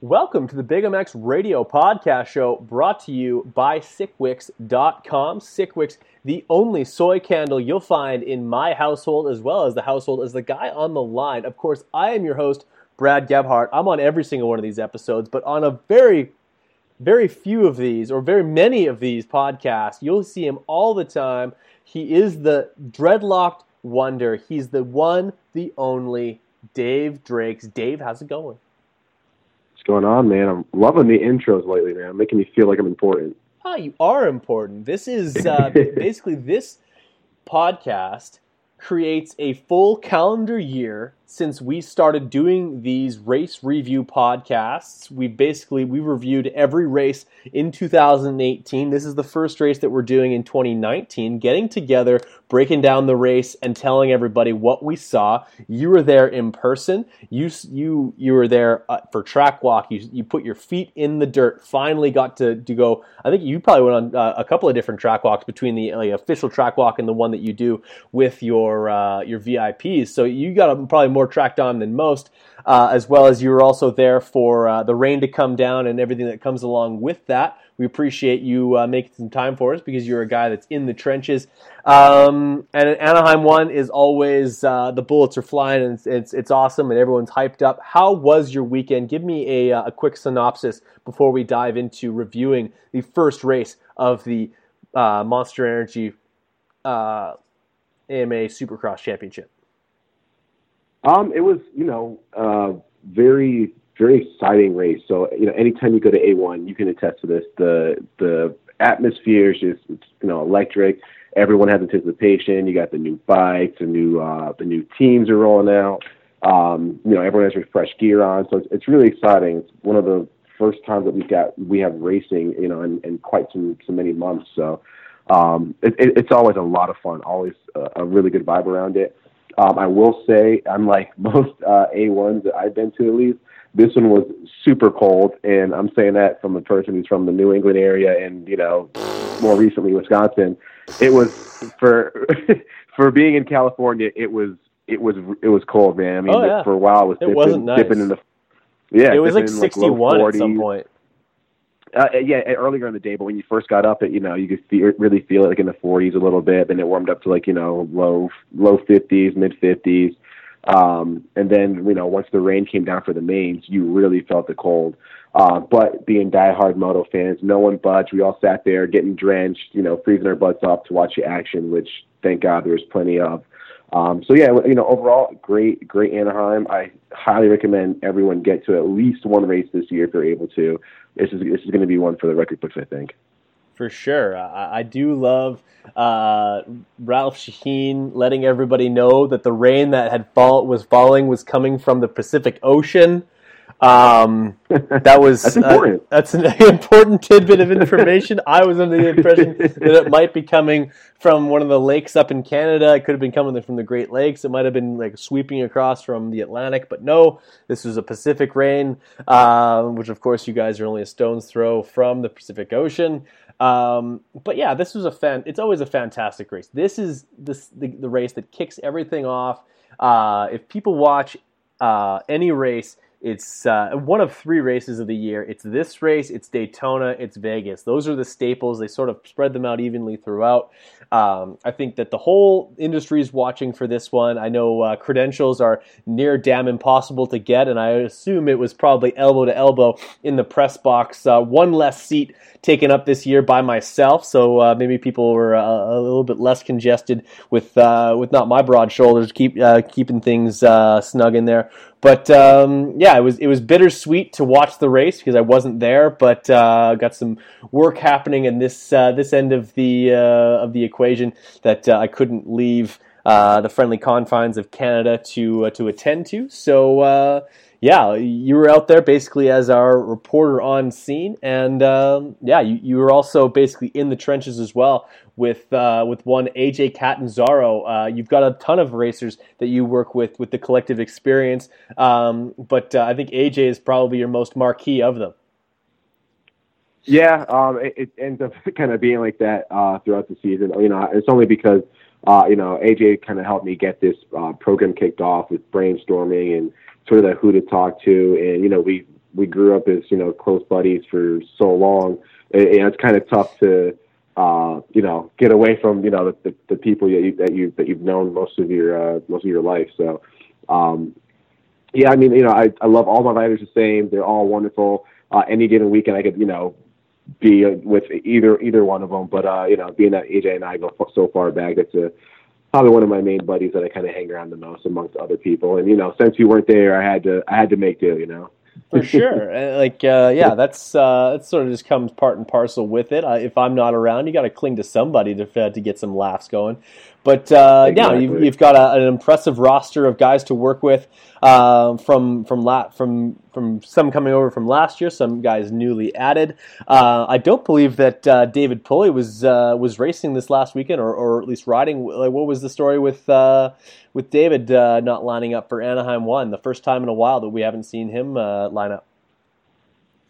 Welcome to the Big MX Radio Podcast Show brought to you by SickWicks.com. SickWicks, the only soy candle you'll find in my household as well as the household as the guy on the line. Of course, I am your host, Brad Gebhart. I'm on every single one of these episodes, but on a very, very few of these, or very many of these podcasts, you'll see him all the time. He is the dreadlocked wonder. He's the one, the only Dave Drakes. Dave, how's it going? Going on, man? I'm loving the intros lately, man. Making me feel like I'm important. Ah, you are important. This is uh, basically this podcast creates a full calendar year since we started doing these race review podcasts. We basically we reviewed every race in 2018. This is the first race that we're doing in 2019. Getting together, breaking down the race, and telling everybody what we saw. You were there in person. You you you were there uh, for track walk. You you put your feet in the dirt. Finally got to to go. I think you probably went on uh, a couple of different track walks between the like, official track walk and the one that you do with your uh, your VIPs. So you got probably more tracked on than most, uh, as well as you were also there for uh, the rain to come down and everything that comes along with that. We appreciate you uh, making some time for us because you're a guy that's in the trenches. Um, and Anaheim one is always uh, the bullets are flying and it's, it's, it's awesome and everyone's hyped up. How was your weekend? Give me a, uh, a quick synopsis before we dive into reviewing the first race of the uh, Monster Energy AMA Supercross Championship. Um, it was, you know, uh, very, very exciting race. So, you know, anytime you go to A1, you can attest to this. The the atmosphere is just, you know, electric. Everyone has anticipation. You got the new bikes, the new uh, the new teams are rolling out. Um, you know, everyone has refreshed gear on, so it's, it's really exciting. It's one of the first times that we've got we have racing, you know, in, in quite some so many months. So um, it, it, it's always a lot of fun. Always a, a really good vibe around it. Um, I will say, unlike most uh, A1s that I've been to, at least, this one was super cold, and I'm saying that from a person who's from the New England area, and you know, more recently Wisconsin. It was for for being in California. It was it was it was cold, man. I mean, oh, yeah. for a while, I was it dipping, wasn't nice. dipping in the yeah. It was like 61 low at some point. Uh, yeah, earlier in the day, but when you first got up, it you know you could feel, really feel it like in the 40s a little bit. Then it warmed up to like you know low low 50s, mid 50s, um, and then you know once the rain came down for the mains, you really felt the cold. Uh, but being diehard moto fans, no one budged. We all sat there getting drenched, you know, freezing our butts off to watch the action, which thank God there was plenty of. Um, so yeah, you know, overall, great, great Anaheim. I highly recommend everyone get to at least one race this year if they're able to. This is this is going to be one for the record books, I think. For sure, I, I do love uh, Ralph Sheheen letting everybody know that the rain that had fall was falling was coming from the Pacific Ocean. Um, that was that's important. Uh, that's an important tidbit of information. I was under the impression that it might be coming from one of the lakes up in Canada. It could have been coming from the Great Lakes. It might have been like sweeping across from the Atlantic, but no, this was a Pacific rain, uh, which of course you guys are only a stone's throw from the Pacific Ocean. Um, but yeah, this was a fan. It's always a fantastic race. This is this the, the race that kicks everything off. Uh, if people watch uh, any race it's uh, one of three races of the year. It's this race, it's Daytona, it's Vegas. Those are the staples. They sort of spread them out evenly throughout. Um, I think that the whole industry is watching for this one. I know uh, credentials are near damn impossible to get, and I assume it was probably elbow to elbow in the press box. Uh, one less seat taken up this year by myself, so uh, maybe people were uh, a little bit less congested with uh, with not my broad shoulders, keep keeping things snug in there. But um, yeah, it was it was bittersweet to watch the race because I wasn't there, but uh, got some work happening in this uh, this end of the uh, of the equation that uh, I couldn't leave uh, the friendly confines of Canada to to attend to. So yeah, you were out there basically as our reporter on scene, and um, yeah, you, you were also basically in the trenches as well with uh, with one AJ Catanzaro. Uh, you've got a ton of racers that you work with with the collective experience, um, but uh, I think AJ is probably your most marquee of them. Yeah, um, it, it, ends up kind of being like that uh, throughout the season. You know, it's only because uh, you know AJ kind of helped me get this uh, program kicked off with brainstorming and sort of who to talk to, and you know we we grew up as you know close buddies for so long, and, it's kind of tough to uh, you know get away from you know the, the, the people that you that you that you've known most of your uh, most of your life. So um, yeah, I mean you know I I love all my writers the same. They're all wonderful. Uh, any given weekend, I could you know be with either either one of them. But uh, you know, being that AJ and I go so far back, that's a probably one of my main buddies that I kind of hang around the most amongst other people. And you know, since you weren't there, I had to I had to make do. You know. For sure, like uh, yeah, that's uh, that sort of just comes part and parcel with it. if I'm not around, you got to cling to somebody to uh, to get some laughs going. But uh, exactly. yeah, you've, you've got a, an impressive roster of guys to work with uh, from from la- from from some coming over from last year, some guys newly added. Uh, I don't believe that uh, David Pulley was uh, was racing this last weekend, or, or at least riding. Like, what was the story with uh, with David not lining up for Anaheim One? The first time in a while that we haven't seen him line up.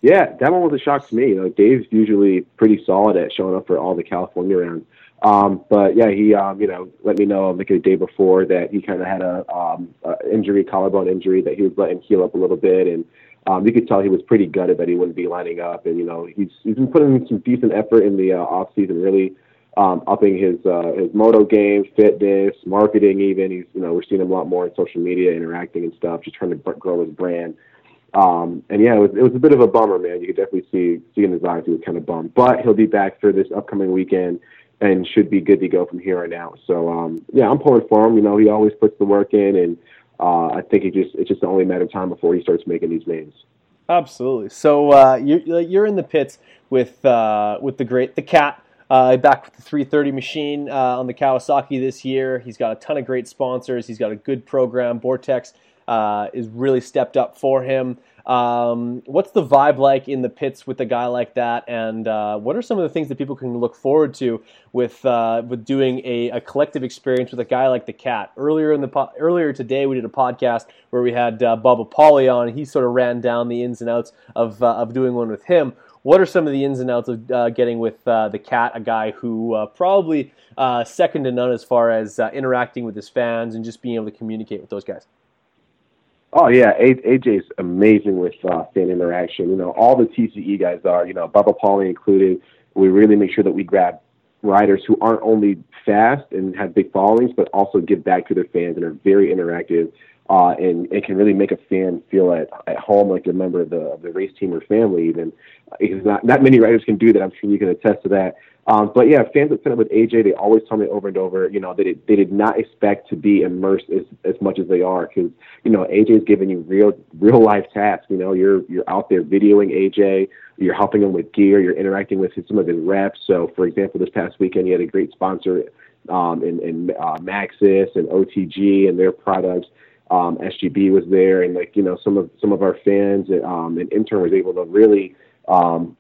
Yeah, that one was a shock to me. You know, Dave's usually pretty solid at showing up for all the California rounds. Um, but yeah, he um, you know let me know like a day before that he kind of had a, um, a injury, collarbone injury that he was letting heal up a little bit, and um, you could tell he was pretty gutted that he wouldn't be lining up. And you know he's he's been putting in some decent effort in the uh, off season, really um, upping his uh, his moto game, fitness, marketing. Even he's you know we're seeing him a lot more on social media, interacting and stuff, just trying to grow his brand. Um, and yeah, it was, it was a bit of a bummer, man. You could definitely see see in his eyes he was kind of bummed, but he'll be back for this upcoming weekend and should be good to go from here on out. So um, yeah, I'm pulling for him. You know, he always puts the work in, and uh, I think it just it's just only matter of time before he starts making these names. Absolutely. So uh, you're you're in the pits with uh, with the great the cat. Uh, back with the 330 machine uh, on the Kawasaki this year. He's got a ton of great sponsors. He's got a good program. Vortex uh, is really stepped up for him. Um, what's the vibe like in the pits with a guy like that, and uh, what are some of the things that people can look forward to with uh, with doing a, a, collective experience with a guy like the Cat? Earlier in the po- earlier today, we did a podcast where we had uh, Bubba Pauly on. He sort of ran down the ins and outs of uh, of doing one with him. What are some of the ins and outs of uh, getting with uh, the Cat, a guy who probably second to none as far as interacting with his fans and just being able to communicate with those guys? Oh yeah, AJ's amazing with uh, fan interaction. You know, all the TCE guys are. You know, Bubba Pauly included. We really make sure that we grab riders who aren't only fast and have big followings, but also give back to their fans and are very interactive. Uh, and it can really make a fan feel at, at home, like a member of the of the race team or family. Even not not many writers can do that. I'm sure you can attest to that. Um, but yeah, fans that sign up with AJ, they always tell me over and over, you know, they did, they did not expect to be immersed as, as much as they are because, you know, AJ is giving you real, real life tasks. You know, you're, you're out there videoing AJ, you're helping him with gear, you're interacting with some of his reps. So, for example, this past weekend, he had a great sponsor um, in, in uh, Maxxis and OTG and their products. Um, SGB was there, and like you know, some of some of our fans um, and intern was able to really um,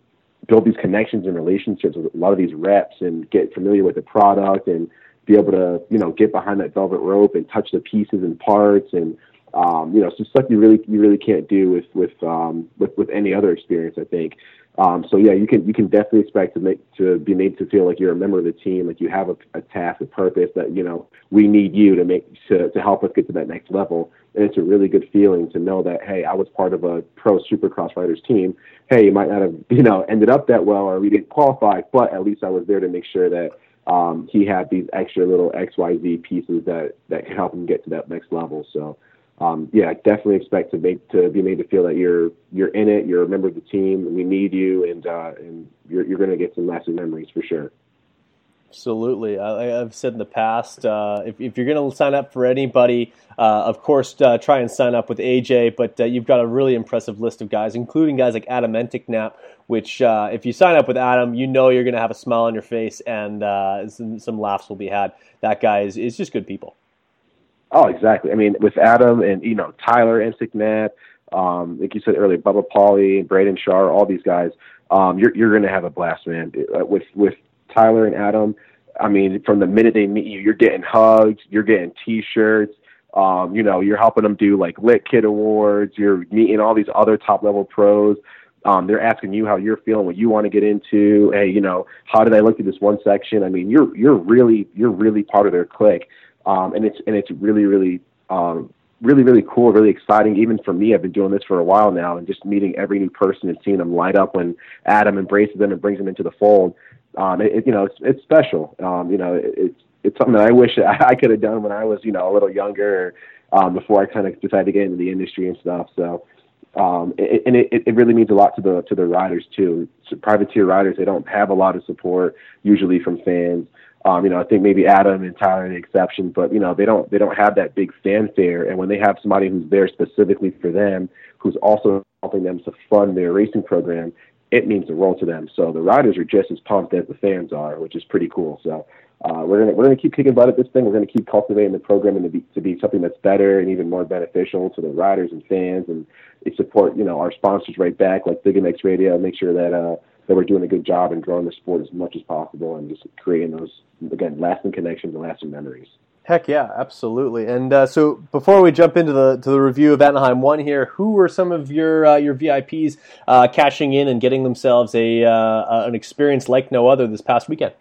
build these connections and relationships with a lot of these reps and get familiar with the product and be able to you know get behind that velvet rope and touch the pieces and parts and um, you know some stuff you really you really can't do with with um, with with any other experience I think um, so yeah you can you can definitely expect to make to be made to feel like you're a member of the team like you have a, a task a purpose that you know we need you to make to to help us get to that next level and it's a really good feeling to know that hey, I was part of a pro supercross riders team. Hey, you might not have you know ended up that well, or we didn't qualify, but at least I was there to make sure that um, he had these extra little X Y Z pieces that that can help him get to that next level. So. Um, yeah, definitely expect to make to be made to feel that you're you're in it, you're a member of the team, we need you, and uh, and you're you're going to get some lasting memories for sure. Absolutely. I, have said in the past, uh, if, if, you're going to sign up for anybody, uh, of course, uh, try and sign up with AJ, but uh, you've got a really impressive list of guys, including guys like Adam Enticknap, which uh, if you sign up with Adam, you know you're going to have a smile on your face and uh, some, some, laughs will be had. That guy is, is just good people. Oh, exactly. I mean, with Adam and, you know, Tyler and Enticknap, um, like you said earlier, Bubba Pauly, Braden Shar, all these guys, um, you're you're to have a blast, man. Uh, with with Tyler and Adam, I mean, from the minute they meet you, you're getting hugs, you're getting T-shirts. Um, you know, you're helping them do like Lit Kid Awards. You're meeting all these other top level pros. Um, they're asking you how you're feeling, what you want to get into. Hey, you know, how did I look at this one section? I mean, you're you're really you're really part of their clique, um, and it's and it's really really um, really really cool, really exciting. Even for me, I've been doing this for a while now, and just meeting every new person and seeing them light up when Adam embraces them and brings them into the fold. Um, it, it, you know, it's it's special. Um, you know, it, it's it's something that I wish I, could have done when I was you know a little younger, um, before I kind of decided to get into the industry and stuff. So um, it, and it, it really means a lot to the to the riders too. So privateer riders they don't have a lot of support usually from fans. Um, you know, I think maybe Adam and Tyler are the exception, but you know they don't they don't have that big fanfare. And when they have somebody who's there specifically for them, who's also helping them to fund their racing program, it means the world to them. So the riders are just as pumped as the fans are, which is pretty cool. So uh, we're gonna we're gonna keep kicking butt at this thing. We're gonna keep cultivating the program and to be to be something that's better and even more beneficial to the riders and fans, and support you know our sponsors right back like Big MX Radio. Make sure that uh, that we're doing a good job in growing the sport as much as possible and just creating those again lasting connections and lasting memories. Heck yeah, absolutely. And uh, so before we jump into the to the review of Anaheim One here, who were some of your uh, your VIPs uh, cashing in and getting themselves a uh, an experience like no other this past weekend?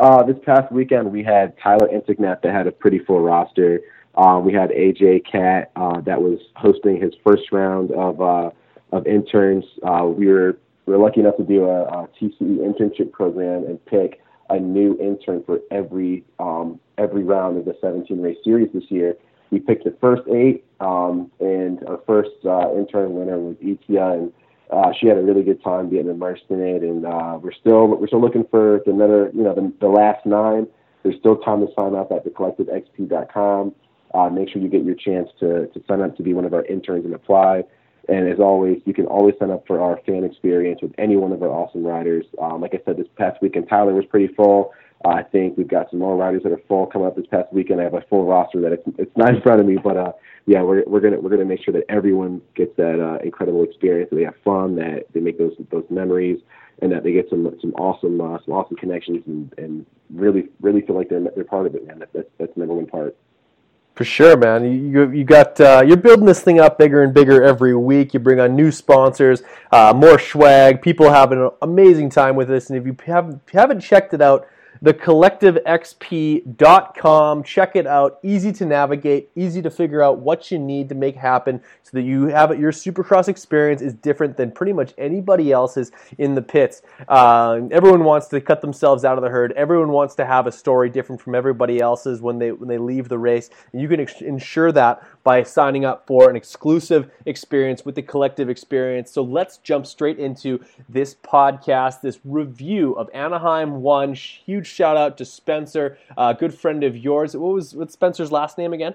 Uh, this past weekend, we had Tyler Enticknap that had a pretty full roster. Uh, we had AJ Cat uh, that was hosting his first round of uh, of interns. Uh, we were we were lucky enough to do a, a TCE internship program and pick a new intern for every um, every round of the 17 race series this year. We picked the first eight, um, and our first uh, intern winner was Itia, and uh, she had a really good time getting immersed in it, and uh, we're still we're still looking for another you know the, the last nine. There's still time to sign up at thecollectivexp.com. Uh, make sure you get your chance to to sign up to be one of our interns and apply. And as always, you can always sign up for our fan experience with any one of our awesome riders. Um, like I said, this past weekend, Tyler was pretty full. Uh, I think we've got some more riders that are full coming up this past weekend. I have a full roster that it's, it's not in front of me, but uh, yeah, we're we're gonna we're gonna make sure that everyone gets that uh, incredible experience, that they have fun, that they make those those memories, and that they get some some awesome uh, some awesome connections, and, and really really feel like they're they're part of it, man. That, that's that's the number one part. For sure, man. You you got uh, you're building this thing up bigger and bigger every week. You bring on new sponsors, uh, more swag. People have an amazing time with this, and if you haven't if you haven't checked it out thecollectivexp.com. Check it out. Easy to navigate, easy to figure out what you need to make happen so that you have it. Your Supercross experience is different than pretty much anybody else's in the pits. Uh, everyone wants to cut themselves out of the herd. Everyone wants to have a story different from everybody else's when they when they leave the race. And you can ex- ensure that by signing up for an exclusive experience with the collective experience. So let's jump straight into this podcast, this review of Anaheim 1. Huge shout out to Spencer, a good friend of yours. What was what's Spencer's last name again?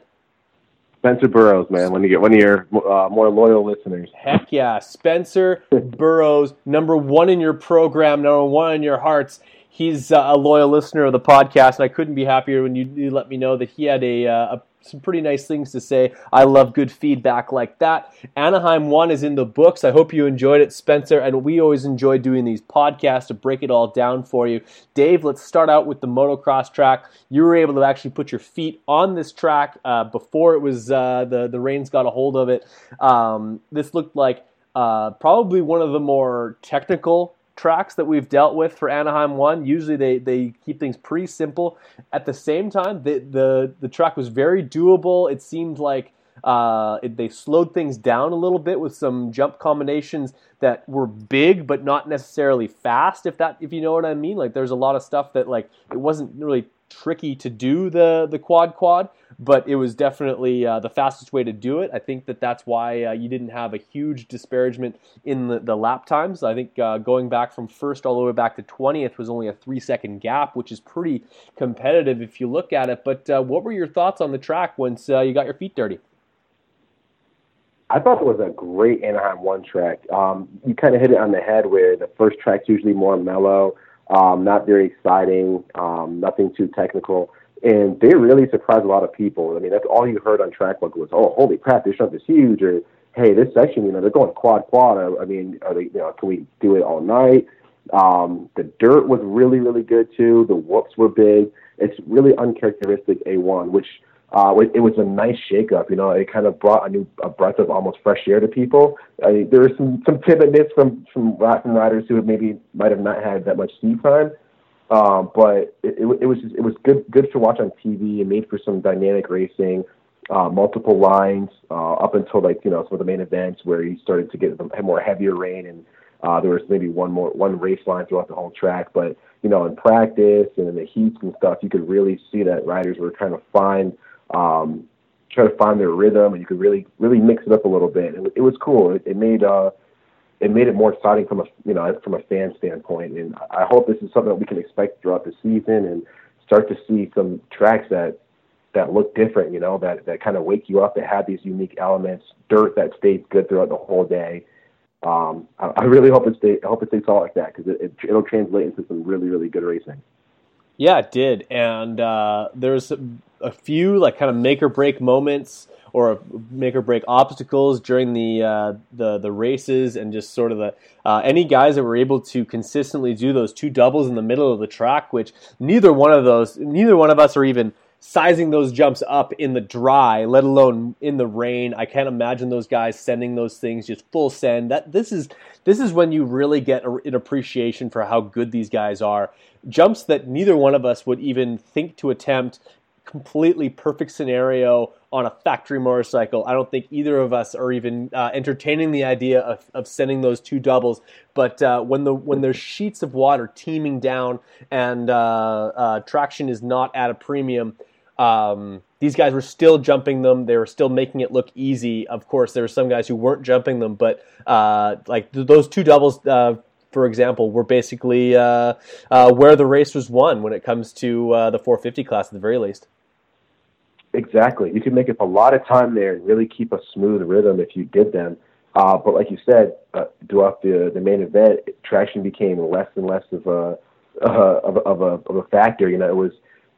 Spencer Burrows, man. When you get one of your uh, more loyal listeners. Heck yeah, Spencer Burrows, number one in your program, number one in your hearts. He's uh, a loyal listener of the podcast, and I couldn't be happier when you, you let me know that he had a, uh, a some pretty nice things to say. I love good feedback like that. Anaheim 1 is in the books. I hope you enjoyed it, Spencer. And we always enjoy doing these podcasts to break it all down for you. Dave, let's start out with the motocross track. You were able to actually put your feet on this track uh, before it was uh, the, the rains got a hold of it. Um, this looked like uh, probably one of the more technical tracks that we've dealt with for Anaheim One. Usually they, they keep things pretty simple. At the same time, the the, the track was very doable. It seemed like uh, it, they slowed things down a little bit with some jump combinations that were big but not necessarily fast. If that if you know what I mean, like there's a lot of stuff that like it wasn't really tricky to do the the quad quad, but it was definitely uh, the fastest way to do it. I think that that's why uh, you didn't have a huge disparagement in the, the lap times. I think uh, going back from first all the way back to 20th was only a three second gap, which is pretty competitive if you look at it. But uh, what were your thoughts on the track once uh, you got your feet dirty? I thought it was a great Anaheim one track. Um, you kind of hit it on the head where the first track's usually more mellow, um, not very exciting, um, nothing too technical and they really surprised a lot of people. I mean, that's all you heard on track book was, "Oh, holy crap, this jump is huge," or "Hey, this section, you know, they're going quad quad." I mean, are they, you know, can we do it all night? Um, the dirt was really, really good too. The whoops were big. It's really uncharacteristic A1, which uh, it was a nice shakeup. You know, it kind of brought a new a breath of almost fresh air to people. I there was some some timidness from from from riders who maybe might have not had that much seat time. Um, but it, it, it was just, it was good good to watch on TV. It made for some dynamic racing, uh, multiple lines uh, up until like you know some of the main events where he started to get more heavier rain and uh, there was maybe one more one race line throughout the whole track. But you know in practice and in the heats and stuff, you could really see that riders were trying to find um, try to find their rhythm, and you could really really mix it up a little bit. It, it was cool. It, it made uh, it made it more exciting from a you know from a fan standpoint. And I hope this is something that we can expect throughout the season and start to see some tracks that that look different. You know that that kind of wake you up. That have these unique elements, dirt that stays good throughout the whole day. Um, I, I really hope it stays. I hope it stays all like that because it, it, it'll translate into some really really good racing. Yeah, it did, and uh, there's a few like kind of make or break moments or make or break obstacles during the uh, the the races and just sort of the uh, any guys that were able to consistently do those two doubles in the middle of the track, which neither one of those, neither one of us are even sizing those jumps up in the dry, let alone in the rain. I can't imagine those guys sending those things just full send. That this is this is when you really get an appreciation for how good these guys are. Jumps that neither one of us would even think to attempt completely perfect scenario on a factory motorcycle. I don't think either of us are even uh, entertaining the idea of, of sending those two doubles. But uh, when the when there's sheets of water teeming down and uh, uh traction is not at a premium, um, these guys were still jumping them. They were still making it look easy. Of course, there were some guys who weren't jumping them, but uh, like th- those two doubles uh, for example, were basically uh, uh, where the race was won when it comes to uh, the 450 class at the very least. Exactly. You could make up a lot of time there and really keep a smooth rhythm if you did them. Uh, but like you said, uh, throughout the the main event, traction became less and less of a uh, of, of a of a factor. You know, it was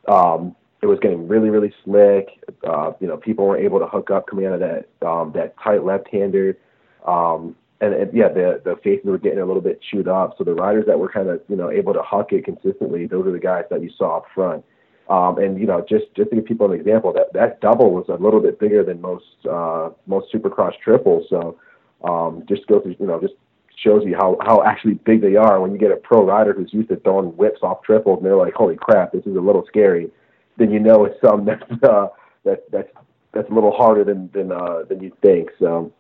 um, it was getting really really slick. Uh, you know, people weren't able to hook up coming out of that um, that tight left hander. Um, and, and yeah, the the faces were getting a little bit chewed up. So the riders that were kind of you know able to huck it consistently, those are the guys that you saw up front. Um, and you know, just just to give people an example, that that double was a little bit bigger than most uh, most Supercross triples. So um, just through, you know, just shows you how how actually big they are when you get a pro rider who's used to throwing whips off triples, and they're like, "Holy crap, this is a little scary." Then you know it's something that's uh, that that's that's a little harder than than uh, than you think. So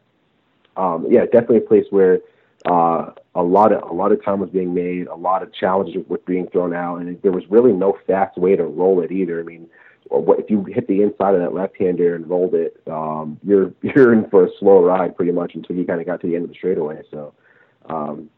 um, yeah, definitely a place where uh, a lot of a lot of time was being made, a lot of challenges were being thrown out, and there was really no fast way to roll it either. I mean, if you hit the inside of that left-hander and rolled it, um, you're you're in for a slow ride pretty much until you kind of got to the end of the straightaway. So, um,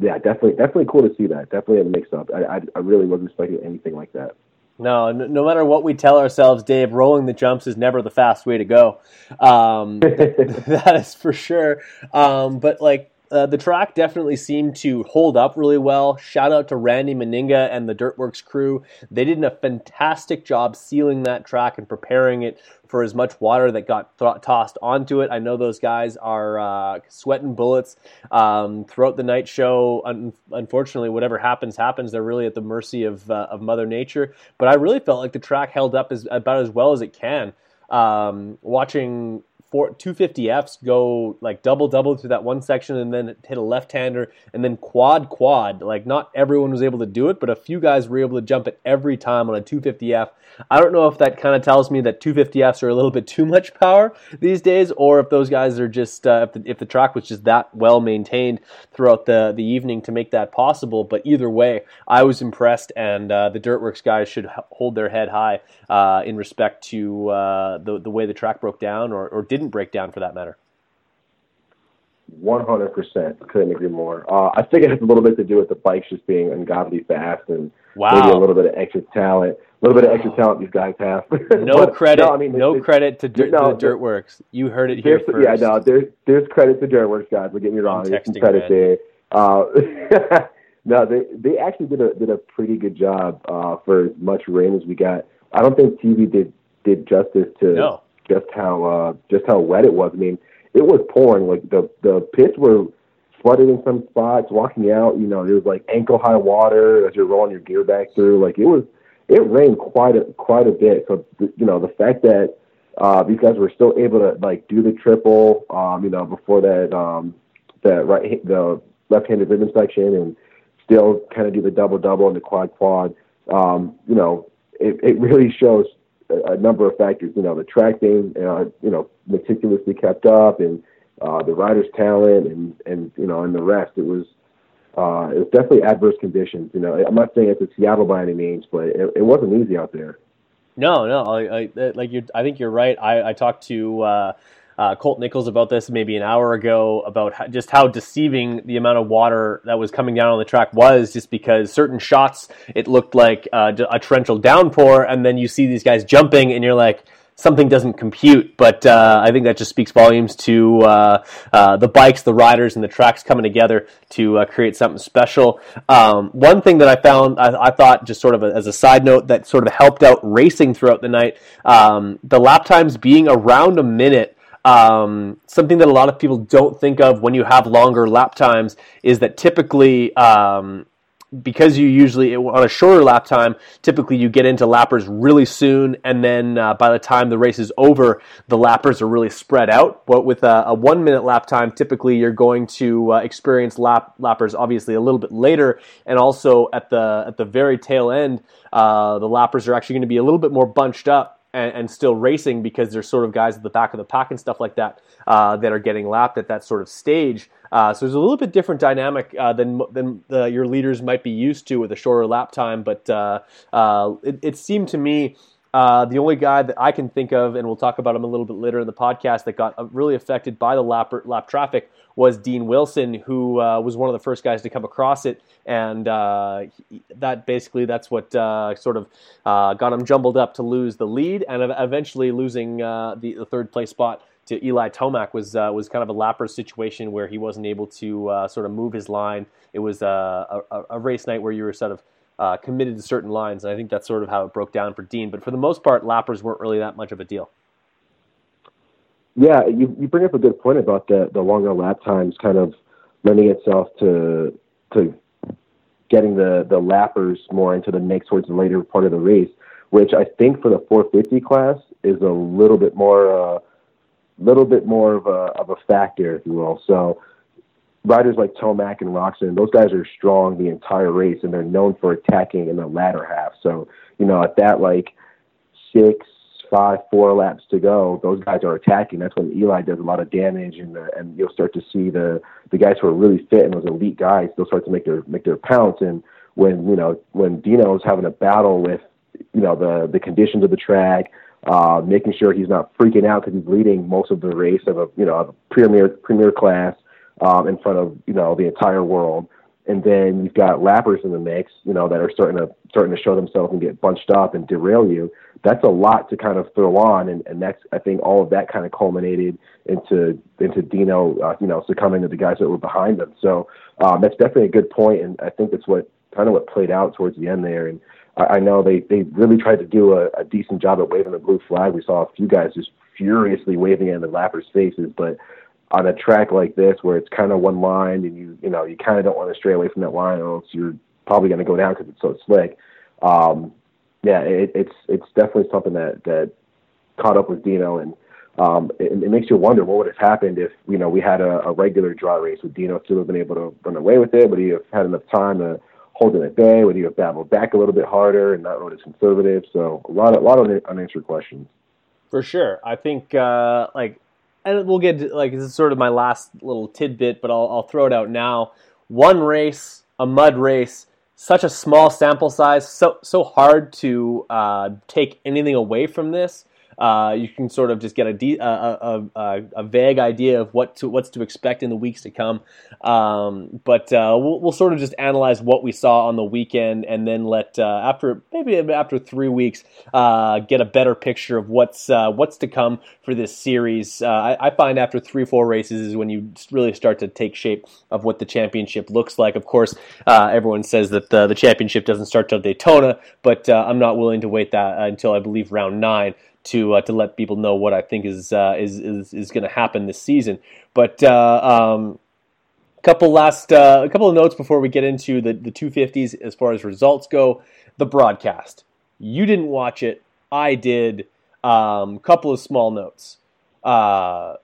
yeah, definitely definitely cool to see that. Definitely a mix-up. I, I, I really wasn't expecting anything like that. No, no matter what we tell ourselves, Dave, rolling the jumps is never the fast way to go. Um, that is for sure. Um, but like uh, the track definitely seemed to hold up really well. Shout out to Randy Meninga and the Dirt Wurx crew. They did a fantastic job sealing that track and preparing it for as much water that got th- tossed onto it. I know those guys are uh, sweating bullets um, throughout the night show. Un- unfortunately, whatever happens, happens. They're really at the mercy of, uh, of Mother Nature. But I really felt like the track held up as about as well as it can. Um, watching four, 250Fs go like double double through that one section and then hit a left hander and then quad quad. Like not everyone was able to do it, but a few guys were able to jump it every time on a 250F. I don't know if that kind of tells me that 250Fs are a little bit too much power these days, or if those guys are just uh, if, the, if the track was just that well maintained throughout the the evening to make that possible. But either way, I was impressed, and uh, the Dirt Wurx guys should hold their head high uh, in respect to uh, the the way the track broke down or, or didn't break down for that matter. One hundred percent, couldn't agree more. Uh, I think it has a little bit to do with the bikes just being ungodly fast and wow. maybe a little bit of extra talent. A little bit of extra talent these guys have. no but, credit. No, I mean, no credit to, dirt, no, to the Dirt Wurx. You heard it here first. Yeah, no, there's there's credit to Dirt Wurx guys. Don't get me wrong. There's some credit there. Uh, no, they they actually did a did a pretty good job uh, for as much rain as we got. I don't think TV did did justice to no. Just how uh, just how wet it was. I mean, it was pouring. Like the the pits were flooded in some spots. Walking out, you know, there was like ankle high water as you're rolling your gear back through. Like it was, it rained quite a quite a bit. So you know, the fact that uh, these guys were still able to like do the triple, um, you know, before that um, that right the left-handed rhythm section and still kind of do the double double and the quad quad. Um, you know, it, it really shows a, a number of factors. You know, the track being uh, you know meticulously kept up and uh, the rider's talent and and you know and the rest. It was uh, it was definitely adverse conditions. You know, I'm not saying it's a Seattle by any means, but it, it wasn't easy out there. No, no, I, I like you. I think you're right. I, I talked to uh, uh, Colt Nichols about this maybe an hour ago about how, just how deceiving the amount of water that was coming down on the track was, just because certain shots it looked like uh, a torrential downpour, and then you see these guys jumping, and you're like something doesn't compute. But uh, I think that just speaks volumes to uh, uh, the bikes, the riders, and the tracks coming together to uh, create something special. Um, one thing that I found, I, I thought, just sort of a, as a side note, that sort of helped out racing throughout the night, um, the lap times being around a minute. Um, something that a lot of people don't think of when you have longer lap times is that typically um, because you usually on a shorter lap time, typically you get into lappers really soon, and then uh, by the time the race is over, the lappers are really spread out. But with a, a one minute lap time, typically you're going to uh, experience lap lappers obviously a little bit later, and also at the at the very tail end, uh, the lappers are actually going to be a little bit more bunched up and, and, still racing because there's sort of guys at the back of the pack and stuff like that uh, that are getting lapped at that sort of stage. Uh, so there's a little bit different dynamic uh, than than the, your leaders might be used to with a shorter lap time. But uh, uh, it, it, seemed to me. Uh, the only guy that I can think of, and we'll talk about him a little bit later in the podcast, that got really affected by the lap, lap traffic was Dean Wilson, who was one of the first guys to come across it, and he, that basically that's what sort of got him jumbled up to lose the lead, and eventually losing the, the third place spot to Eli Tomac was uh, was kind of a lapper situation where he wasn't able to uh, sort of move his line. It was uh, a, a, race night where you were sort of uh, committed to certain lines, and I think that's sort of how it broke down for Dean. But for the most part, lappers weren't really that much of a deal. Yeah, you, you bring up a good point about the the longer lap times kind of lending itself to to getting the the lappers more into the mix towards the later part of the race, which I think for the 450 class is a little bit more uh, little bit more of a of a factor, if you will. So riders like Tomac and Roczen, those guys are strong the entire race, and they're known for attacking in the latter half. So you know, at that like six, five, four laps to go, those guys are attacking. That's when Eli does a lot of damage, and the, and you'll start to see the the guys who are really fit and those elite guys, they'll start to make their make their pounce. And when you know when Dino's having a battle with you know the the conditions of the track uh, making sure he's not freaking out because he's leading most of the race of a you know a premier premier class um, in front of you know the entire world. And then you've got lappers in the mix, you know, that are starting to starting to show themselves and get bunched up and derail you. That's a lot to kind of throw on, and, and that's I think all of that kind of culminated into into Dino, uh, you know, succumbing to the guys that were behind them. So um, that's definitely a good point, and I think that's what kind of what played out towards the end there. And I, know they they really tried to do a, a decent job at waving the blue flag. We saw a few guys just furiously waving it in the lappers' faces, but on a track like this where it's kind of one line and you you know you kind of don't want to stray away from that line or else you're probably going to go down because it's so slick. Um, yeah, it, it's it's definitely something that that caught up with Dino and um, it, it makes you wonder what would have happened if you know we had a, a regular dry race with Dino still have been able to run away with it, but he have had enough time to hold holding at bay? Would you have battled back a little bit harder and not rode as conservative? So a lot of a lot of unanswered questions. For sure, I think uh, like, and we'll get like this is sort of my last little tidbit, but I'll, I'll throw it out now. One race, a mud race, such a small sample size, so so hard to uh, take anything away from this. Uh, you can sort of just get a, de- a, a, a, vague idea of what to, what's to expect in the weeks to come. Um, but uh, we'll, we'll, sort of just analyze what we saw on the weekend and then let uh, after maybe after three weeks uh, get a better picture of what's uh, what's to come for this series. I, I, find after three four races is when you really start to take shape of what the championship looks like. Of course, everyone says that the, the championship doesn't start till Daytona, but I'm not willing to wait that until I believe round nine to uh, to let people know what I think is uh, is is, is going to happen this season. But uh, um, couple last uh, a couple of notes before we get into the the 250s as far as results go. The broadcast. You didn't watch it. I did. Um, couple of small notes. Uh,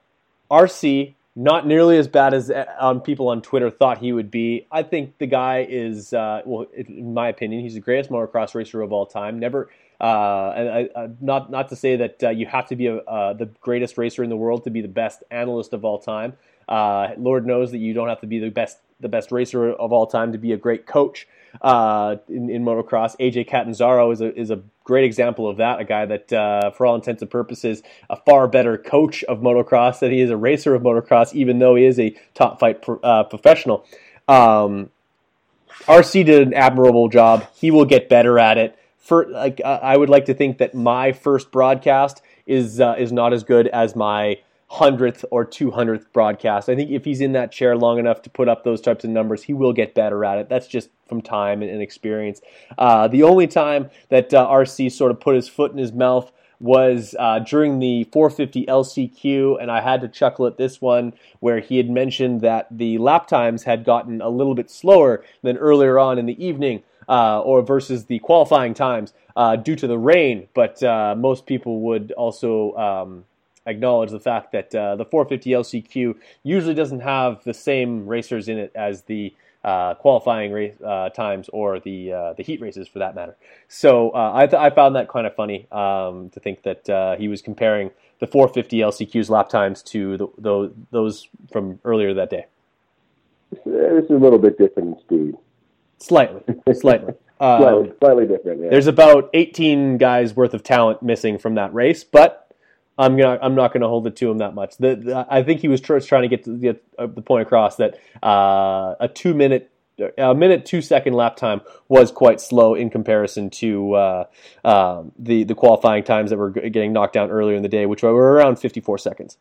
RC not nearly as bad as um, people on Twitter thought he would be. I think the guy is, uh, well, in my opinion, he's the greatest motocross racer of all time. Never, uh, and I, uh, not not to say that uh, you have to be a, uh, the greatest racer in the world to be the best analyst of all time. Uh, Lord knows that you don't have to be the best the best racer of all time to be a great coach uh, in, in, motocross. AJ Catanzaro is a is a great example of that. A guy that, for all intents and purposes, a far better coach of motocross than he is a racer of motocross, even though he is a top fight pro, professional. Um, RC did an admirable job. He will get better at it. For like, I would like to think that my first broadcast is uh, is not as good as my hundredth or two hundredth broadcast. I think if he's in that chair long enough to put up those types of numbers, he will get better at it. That's just from time and, experience. Uh, the only time that uh, RC sort of put his foot in his mouth was uh, during the 450 LCQ, and I had to chuckle at this one where he had mentioned that the lap times had gotten a little bit slower than earlier on in the evening. Uh, or versus the qualifying times uh, due to the rain, but uh, most people would also um, acknowledge the fact that uh, the 450 LCQ usually doesn't have the same racers in it as the uh, qualifying race, uh, times or the uh, the heat races for that matter. So uh, I, th- I found that kind of funny um, to think that he was comparing the 450 LCQ's lap times to the, those those from earlier that day. This is a little bit different in speed. Slightly, slightly. slightly, slightly different. Yeah. There's about 18 guys worth of talent missing from that race, but I'm gonna I'm not gonna hold it to him that much. The, the, I think he was tr- trying to get to the, uh, the point across that uh, a two minute a minute two second lap time was quite slow in comparison to uh, um, the the qualifying times that were getting knocked down earlier in the day, which were around 54 seconds.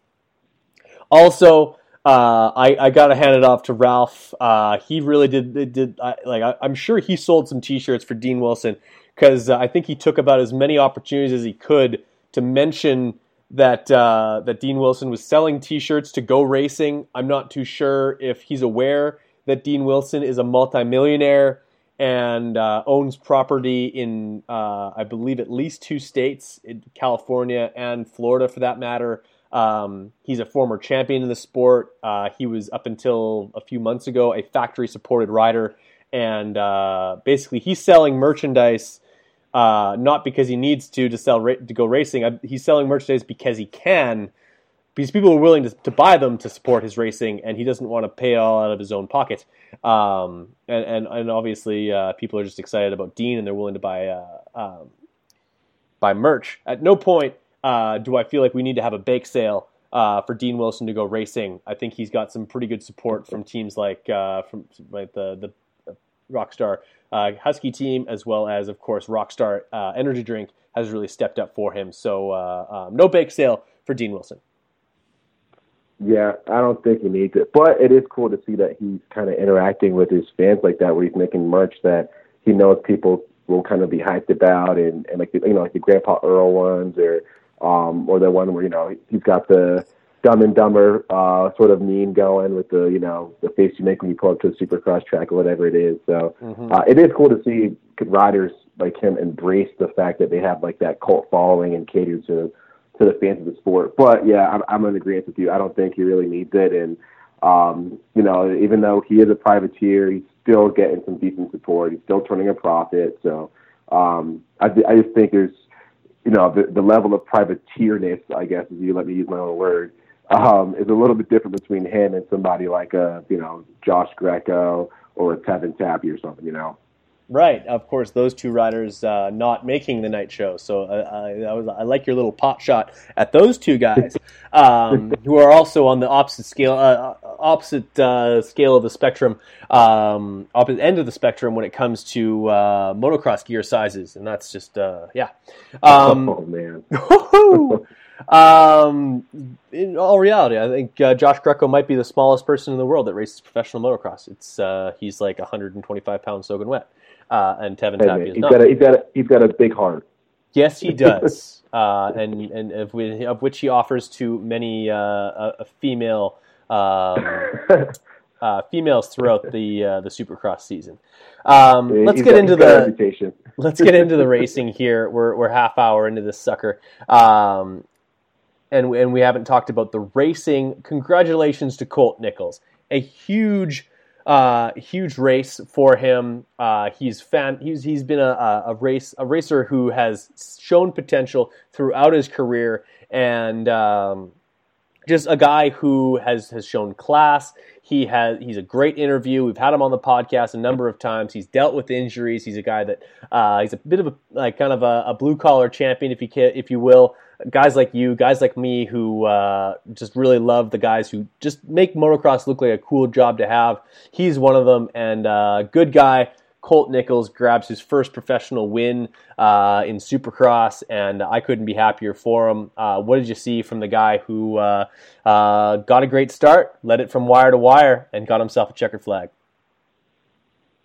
Also, uh, I, I got to hand it off to Ralph. Uh, he really did did like I, am sure he sold some T-shirts for Dean Wilson because uh, I think he took about as many opportunities as he could to mention that uh, that Dean Wilson was selling T-shirts to Go Racing. I'm not too sure if he's aware that Dean Wilson is a multimillionaire and uh, owns property in, uh, I believe, at least two states, California and Florida, for that matter. Um, he's a former champion in the sport. Uh, he was up until a few months ago a factory-supported rider, and uh, basically he's selling merchandise uh, not because he needs to to sell ra- to go racing. he's selling merchandise because he can, because people are willing to, to buy them to support his racing, and he doesn't want to pay all out of his own pocket. Um, and, and, and obviously, uh, people are just excited about Dean, and they're willing to buy uh, um, buy merch. At no point uh, do I feel like we need to have a bake sale. Uh, for Dean Wilson to go racing, I think he's got some pretty good support from teams like uh, from like the the Rockstar uh, Husky team, as well as, of course, Rockstar uh, Energy Drink has really stepped up for him. So uh, um, no bake sale for Dean Wilson. Yeah, I don't think he needs it, but it is cool to see that he's kind of interacting with his fans like that, where he's making merch that he knows people will kind of be hyped about, and, and like you know, like the Grandpa Earl ones, or um, or the one where you know he's got the Dumb and Dumber uh, sort of mean going with the you know the face you make when you pull up to a supercross track or whatever it is. So mm-hmm. uh, it is cool to see riders like him embrace the fact that they have like that cult following and cater to to the fans of the sport. But yeah, I'm, I'm in agreement with you. I don't think he really needs it, and um, you know, even though he is a privateer, he's still getting some decent support. He's still turning a profit. So um, I, I just think there's you know the, the level of privateerness, I guess, if you let me use my own word, um, is a little bit different between him and somebody like a you know Josh Greco or a Tevin Tapia or something. You know. Right, of course, those two riders uh, not making the night show. So uh, I, I, was, I like your little pot shot at those two guys, um, who are also on the opposite scale, uh, opposite uh, scale of the spectrum, um, opposite end of the spectrum when it comes to uh, motocross gear sizes, and that's just uh, yeah. Um, oh man. Um, in all reality, I think uh, Josh Greco might be the smallest person in the world that races professional motocross. It's uh, he's like 125 pounds soaking wet, uh, and Tevin Hey, Tapia man, is he's not. got a he's got a he's got a big heart. Yes, he does, uh, and and of, of which he offers to many uh, female um, uh, females throughout the uh, the Supercross season. Um, let's get got- into he's got a the let's get into the racing here. We're we're half hour into this sucker, um, and and we haven't talked about the racing. Congratulations to Colt Nichols, a huge. Uh, huge race for him. Uh, he's fan. He's he's been a, a, race a racer who has shown potential throughout his career, and um, just a guy who has has shown class. He has he's a great interview. We've had him on the podcast a number of times. He's dealt with injuries. He's a guy that uh, he's a bit of a like kind of a, a blue collar champion, if you can, if you will. Guys like you, guys like me, who uh, just really love the guys who just make motocross look like a cool job to have. He's one of them, and uh, good guy. Colt Nichols grabs his first professional win uh, in Supercross, and I couldn't be happier for him. Uh, what did you see from the guy who uh, uh, got a great start, led it from wire to wire, and got himself a checkered flag?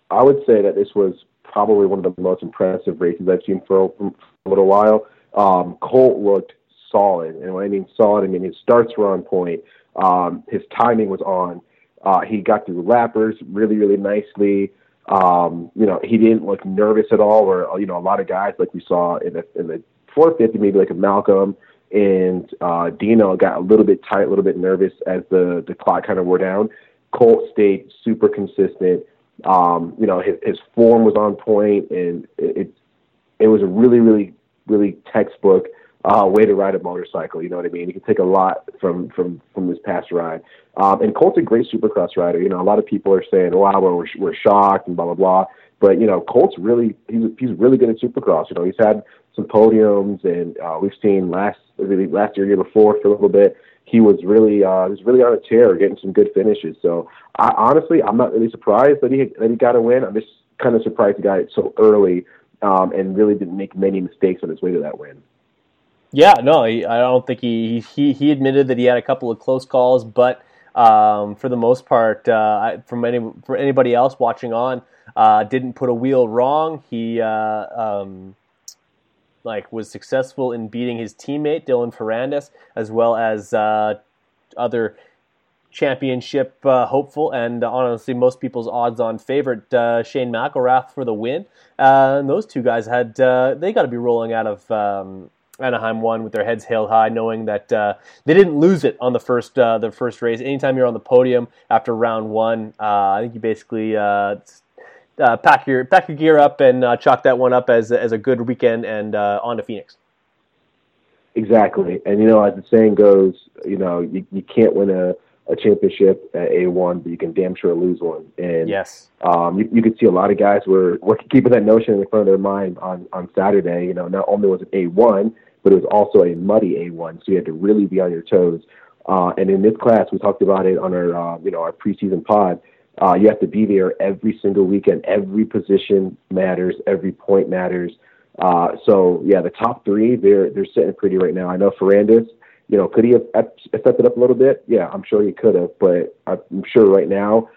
I would say that this was probably one of the most impressive races I've seen for, for a little while. Um, Colt looked solid, and when I mean solid, I mean his starts were on point. Um, his timing was on. Uh, he got through lappers really, really nicely. Um, you know, he didn't look nervous at all. Or you know, a lot of guys like we saw in the in the 450, maybe like a Malcolm and uh, Dino got a little bit tight, a little bit nervous as the the clock kind of wore down. Colt stayed super consistent. Um, you know, his, his form was on point, and it, it it was a really, really, really textbook uh, way to ride a motorcycle. You know what I mean? You can take a lot from from from this past ride. Um, and Colt's a great Supercross rider. You know, a lot of people are saying, "Wow, we're we're shocked," and blah blah blah. But you know, Colt's really he's he's really good at Supercross. You know, he's had some podiums, and uh, we've seen last really last year, year before for a little bit. He was really uh, he was really on a tear, getting some good finishes. So I, honestly, I'm not really surprised that he that he got a win. I'm just kind of surprised he got it so early um, and really didn't make many mistakes on his way to that win. Yeah, no, I don't think he, he he admitted that he had a couple of close calls, but um, for the most part, uh, from any for anybody else watching on, uh, didn't put a wheel wrong. He uh, um, like was successful in beating his teammate Dylan Ferrandis, as well as uh, other championship uh, hopeful and honestly most people's odds-on favorite uh, Shane McElrath for the win. Uh, and those two guys had uh, they got to be rolling out of um, Anaheim one with their heads held high, knowing that uh, they didn't lose it on the first uh, the first race. Anytime you're on the podium after round one, uh, I think you basically. Uh, uh, pack your pack your gear up and uh, chalk that one up as as a good weekend and uh, on to Phoenix. Exactly, and you know, as the saying goes, you know, you, you can't win a, a championship at A1, but you can damn sure lose one. And Yes. um, you, you could see a lot of guys were, were keeping that notion in the front of their mind on, on Saturday. You know, not only was it A1, but it was also a muddy A1, so you had to really be on your toes. Uh, and in this class, we talked about it on our, uh, you know, our preseason pod. Uh, you have to be there every single weekend. Every position matters. Every point matters. Uh, so yeah, the top three, they're they're sitting pretty right now. I know Ferrandis, you know, could he have stepped it up a little bit? Yeah, I'm sure he could have, but I'm sure right now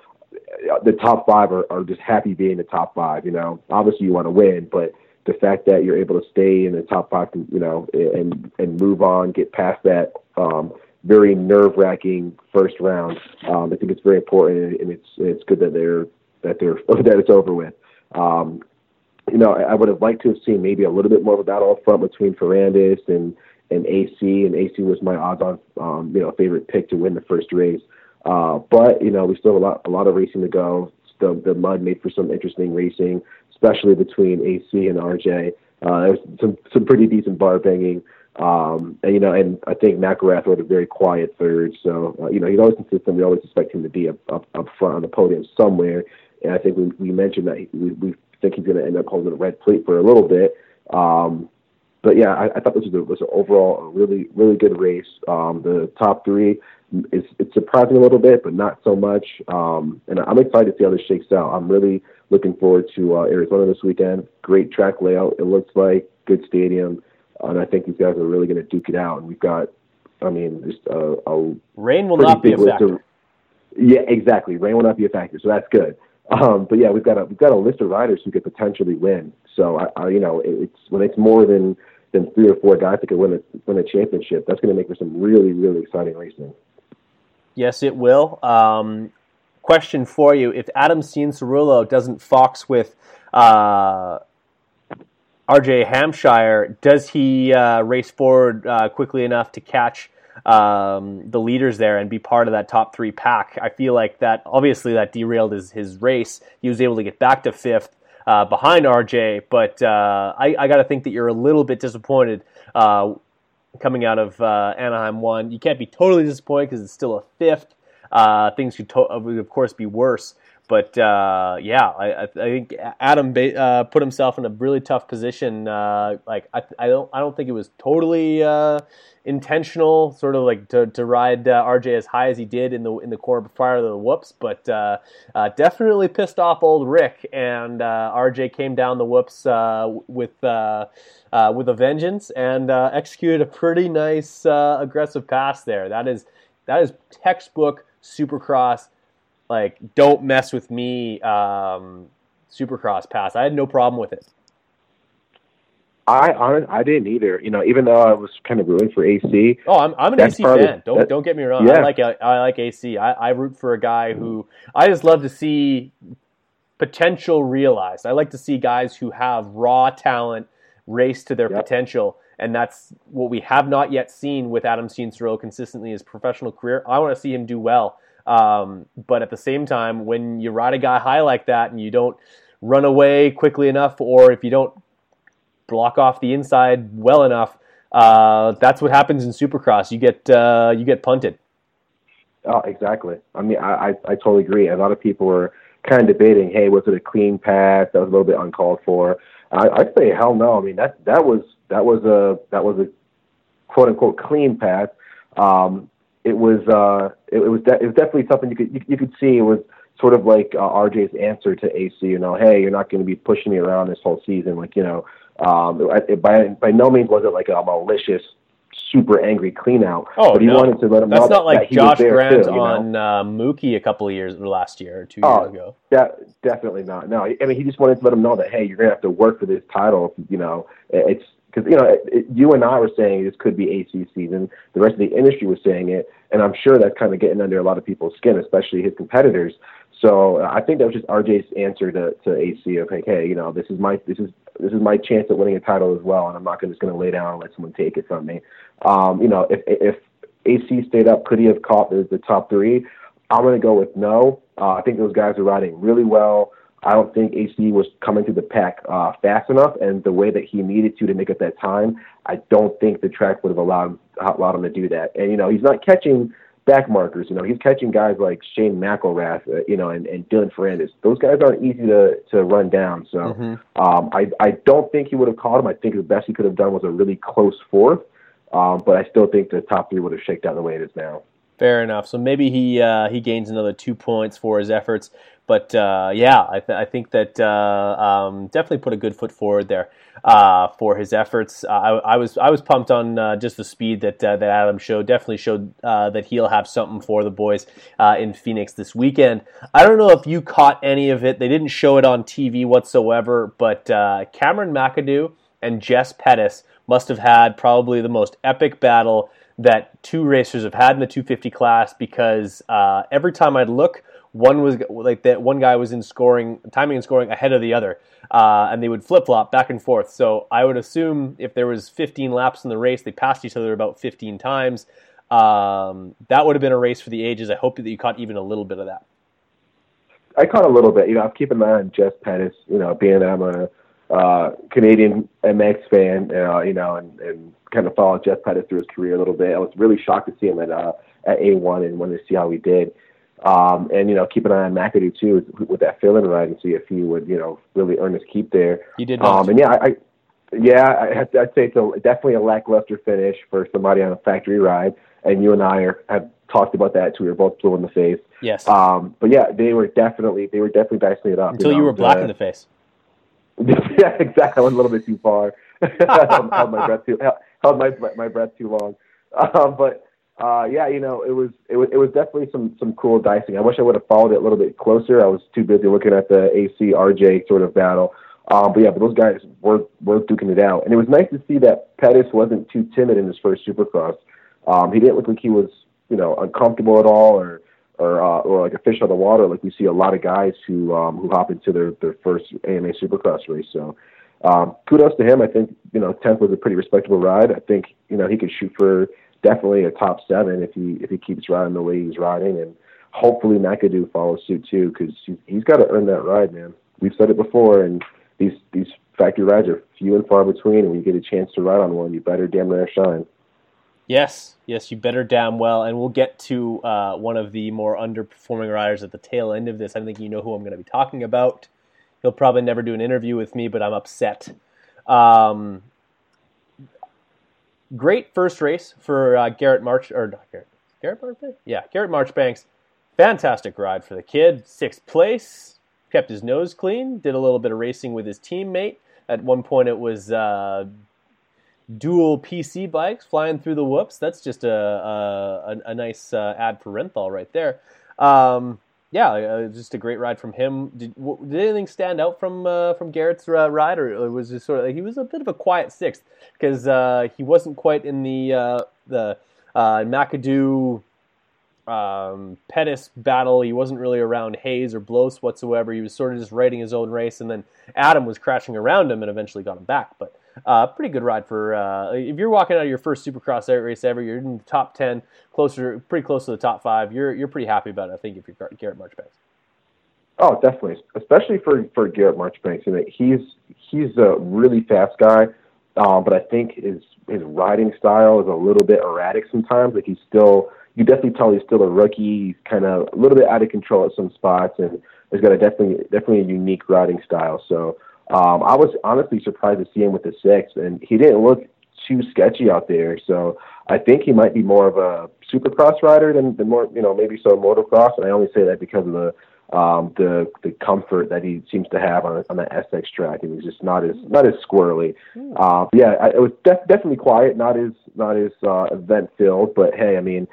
uh, the top five are, are just happy being the top five. You know, obviously you want to win, but the fact that you're able to stay in the top five, you know, and and move on, get past that um, very nerve wracking first round, um, I think it's very important, and it's it's good that they're that they're that it's over with. Um, you know, I, I would have liked to have seen maybe a little bit more of a battle up front between Ferrandis and and AC, and AC was my odds-on, um, you know, favorite pick to win the first race. Uh, but you know, we still have a lot a lot of racing to go. The the mud made for some interesting racing, especially between AC and RJ. Uh, there was some some pretty decent bar banging. Um, and you know, and I think McElrath had a very quiet third. So uh, you know, he's always consistent. We always expect him to be up, up up front on the podium somewhere. And I think we, we mentioned that we, we think he's going to end up holding a red plate for a little bit. Um, but yeah, I, I thought this was, a, was a overall a really really good race. Um, the top three is it's surprising a little bit, but not so much. Um, and I'm excited to see how this shakes out. I'm really looking forward to uh, Arizona this weekend. Great track layout. It looks like good stadium, and I think these guys are really going to duke it out. And we've got, I mean, just a, a rain will not be a factor. Yeah, exactly. Rain will not be a factor, so that's good. Um, but yeah, we've got a we've got a list of riders who could potentially win. So I, I you know, it's when it's more than than three or four guys that could win a win a championship. That's going to make for some really really exciting racing. Yes, it will. Um, question for you: If Adam Cianciarulo doesn't fox with uh, RJ Hampshire, does he uh, race forward uh, quickly enough to catch? Um, the leaders there and be part of that top three pack. I feel like that obviously that derailed his, his race. He was able to get back to fifth uh, behind RJ, but uh, I, I got to think that you're a little bit disappointed uh, coming out of uh, Anaheim one. You can't be totally disappointed because it's still a fifth. Uh, things could, to- would of course be worse. But uh, yeah, I, I, think Adam uh, put himself in a really tough position. Uh, like I, I, don't, I don't think it was totally uh, intentional, sort of like to, to ride uh, RJ as high as he did in the in the corner prior to the whoops. But uh, definitely pissed off old Rick, and RJ came down the whoops with with a vengeance and executed a pretty nice aggressive pass there. That is that is textbook Supercross like don't mess with me um, supercross pass. I had no problem with it. I honest, I didn't either. You know, even though I was kind of rooting for AC. Oh, I'm, I'm an AC fan. don't don't get me wrong. Yeah. I like I like AC. I, I root for a guy who I just love to see potential realized. I like to see guys who have raw talent race to their yep. potential, and that's what we have not yet seen with Adam Cianciarulo consistently his professional career. I want to see him do well. Um, but at the same time, when you ride a guy high like that and you don't run away quickly enough, or if you don't block off the inside well enough, uh, that's what happens in Supercross. You get uh, you get punted. Oh, exactly. I mean, I, I, I totally agree. A lot of people were kind of debating, hey, was it a clean pass? That was a little bit uncalled for. I, I'd say hell no. I mean, that that was that was a that was a quote unquote clean pass. Um, it was uh, it, it was de- it was definitely something you could you, you could see it was sort of like uh, RJ's answer to AC. You know, hey, you're not going to be pushing me around this whole season. Like you know, um, it, by by no means was it like a malicious, super angry clean out. Oh but he no. wanted to let him That's not like that Josh Grant too, on know? uh, Mookie a couple of years last year or two oh, years ago. De- definitely not. No, I mean he just wanted to let him know that hey, you're going to have to work for this title. You know, it's because you know it, it, you and I were saying this could be AC season. The rest of the industry was saying it, and I'm sure that's kind of getting under a lot of people's skin, especially his competitors. So uh, I think that was just RJ's answer to, to AC of like, hey, you know, this is my this is this is my chance at winning a title as well, and I'm not gonna, just going to lay down and let someone take it from me. Um, you know, if if AC stayed up, could he have caught the, the top three? I'm going to go with no. Uh, I think those guys are riding really well. I don't think AC was coming through the pack uh, fast enough, and the way that he needed to to make up that time, I don't think the track would have allowed allowed him to do that. And you know, he's not catching back markers. You know, he's catching guys like Shane McElrath, uh, you know, and, and Dylan Ferrandis. Those guys aren't easy to to run down. So mm-hmm. um, I I don't think he would have caught him. I think the best he could have done was a really close fourth. Um, but I still think the top three would have shaked out the way it is now. Fair enough. So maybe he uh, he gains another two points for his efforts. But uh, yeah, I, th- I, think that uh, um, definitely put a good foot forward there uh, for his efforts. Uh, I, I, was I was pumped on uh, just the speed that that Adam showed. Definitely showed that he'll have something for the boys in Phoenix this weekend. I don't know if you caught any of it. They didn't show it on TV whatsoever. But Cameron McAdoo and Jess Pettis must have had probably the most epic battle that two racers have had in the 250 class because uh, every time I'd look, one was like that one guy was in scoring timing and scoring ahead of the other uh, and they would flip-flop back and forth. So i would assume if there was 15 laps in the race they passed each other about 15 times. Um, that would have been a race for the ages. I hope that you caught even a little bit of that. I caught a little bit. You know i'm keeping an eye on jess pettis you know being that i'm a uh, canadian mx fan uh, you know and, and kind of followed jess pettis through his career a little bit. I was really shocked to see him at uh, at a1 and wanted to see how he did Um, and you know, keep an eye on McAdoo too with, that fill-in ride and see if he would you know really earn his keep there. He did. Not. Um, and yeah, I, I yeah, I, I'd say it's a, definitely a lackluster finish for somebody on a factory ride. And you and I are, have talked about that too. We were both blue in the face. Yes. Um, but yeah, they were definitely they were definitely dicing it up until you, know, you were black in the face. yeah, exactly. I went a little bit too far. held, held my breath too held my my breath too long. Uh, but uh, yeah, you know, it was it was it was definitely some some cool dicing. I wish I would have followed it a little bit closer. I was too busy looking at the AC RJ sort of battle. Um, but yeah, but those guys were were duking it out, and it was nice to see that Pettis wasn't too timid in his first Supercross. Um, he didn't look like he was you know uncomfortable at all, or or uh, or like a fish out of the water, like we see a lot of guys who um, who hop into their their first AMA Supercross race. So um, kudos to him. I think you know tenth was a pretty respectable ride. I think you know he could shoot for definitely a top seven if he if he keeps riding the way he's riding, and hopefully McAdoo follows suit too because he, he's got to earn that ride, man. We've said it before, and these these factory rides are few and far between, and when you get a chance to ride on one, you better damn near shine. Yes, yes, you better damn well. And we'll get to uh, one of the more underperforming riders at the tail end of this. I think you know who I'm going to be talking about. He'll probably never do an interview with me, but I'm upset. Um, great first race for uh, Garrett March or not Garrett Garrett Marchbanks? Yeah, Garrett Marchbanks. Fantastic ride for the kid. Sixth place. Kept his nose clean. Did a little bit of racing with his teammate. At one point, it was uh, dual PC bikes flying through the whoops. That's just a a, a nice uh, ad for Renthal right there. Um, yeah, uh, just a great ride from him. Did, w- did anything stand out from uh, from Garrett's uh, ride, or was it sort of he was a bit of a quiet sixth because uh, he wasn't quite in the uh, the uh, McAdoo um, Pettis battle. He wasn't really around Hayes or Blose whatsoever. He was sort of just riding his own race, and then Adam was crashing around him and eventually got him back. But uh, pretty good ride for uh, if you're walking out of your first Supercross race ever. You're in the top ten, closer, pretty close to the top five. You're you're pretty happy about it. I think if you're Garrett Marchbanks. Oh, definitely, especially for for Garrett Marchbanks. I mean, he's he's a really fast guy, um, but I think his his riding style is a little bit erratic sometimes. Like he's still, you definitely tell he's still a rookie. He's kind of a little bit out of control at some spots, and he's got a definitely definitely a unique riding style. So um, I was honestly surprised to see him with the six, and he didn't look too sketchy out there. So I think he might be more of a supercross rider than, than more, you know, maybe so motocross. And I only say that because of the um, the the comfort that he seems to have on on the SX track. He was just not as not as squirrely. Hmm. Uh, yeah, I, it was def- definitely quiet, not as not as uh, event filled. But hey, I mean,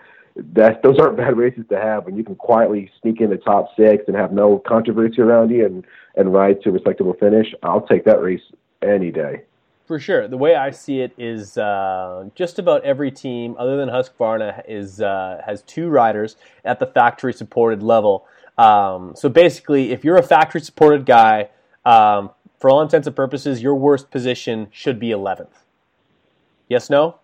that those aren't bad races to have when you can quietly sneak in the top six and have no controversy around you and and ride to a respectable finish. I'll take that race any day. For sure. The way I see it is uh, just about every team, other than Husqvarna, is uh, has two riders at the factory supported level. Um, so basically, if you're a factory supported guy, um, for all intents and purposes, your worst position should be 11th. Yes, no?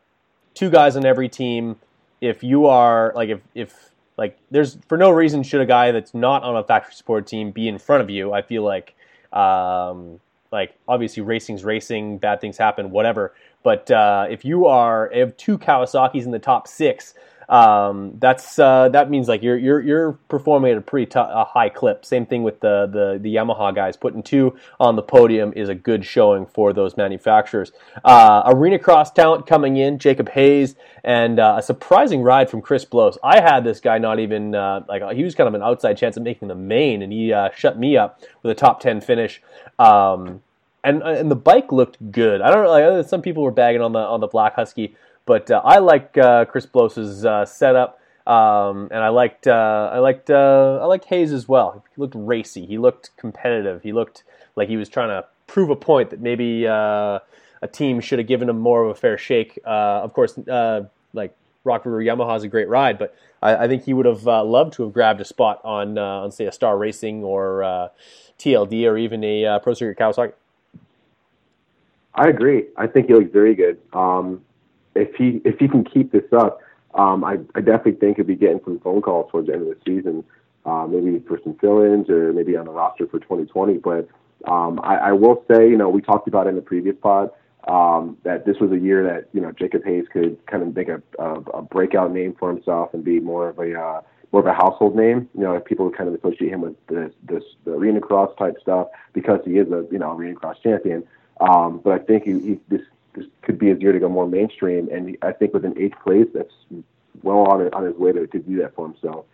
Two guys on every team if you are like if if like there's for no reason should a guy that's not on a factory support team be in front of you. I feel like um, like obviously racing's racing, bad things happen, whatever. But uh, if you are have two Kawasaki's in the top six, um, that's uh, that means like you're you're you're performing at a pretty t- a high clip. Same thing with the, the the Yamaha guys. Putting two on the podium is a good showing for those manufacturers. Uh, arena cross talent coming in, Jacob Hayes, and uh, a surprising ride from Chris Blose. I had this guy not even uh, like he was kind of an outside chance of making the main, and he uh, shut me up with a top ten finish. Um, and and the bike looked good. I don't know. Like, some people were bagging on the on the Black Husky. But uh, I like uh, Chris Blose's uh, setup, um, and I liked uh, I liked uh, I liked Hayes as well. He looked racy. He looked competitive. He looked like he was trying to prove a point that maybe uh, a team should have given him more of a fair shake. of course, like Rock River Yamaha is a great ride, but I, I think he would have loved to have grabbed a spot on on say a Star Racing or TLD or even a Pro Circuit Kawasaki. I agree. I think he looks very good. Um, if he if he can keep this up, um, I, I definitely think he'll be getting some phone calls towards the end of the season, uh, maybe for some fill-ins or maybe on the roster for 2020. But um, I, I will say, you know, we talked about in the previous pod um, that this was a year that you know Jacob Hayes could kind of make a, a, a breakout name for himself and be more of a uh, more of a household name. You know, people kind of associate him with this, this the arena cross type stuff because he is a you know arena cross champion. Um, but I think he, he, this this could be his year to go more mainstream, and I think with an eighth place, that's well on on his way to, to do that for himself.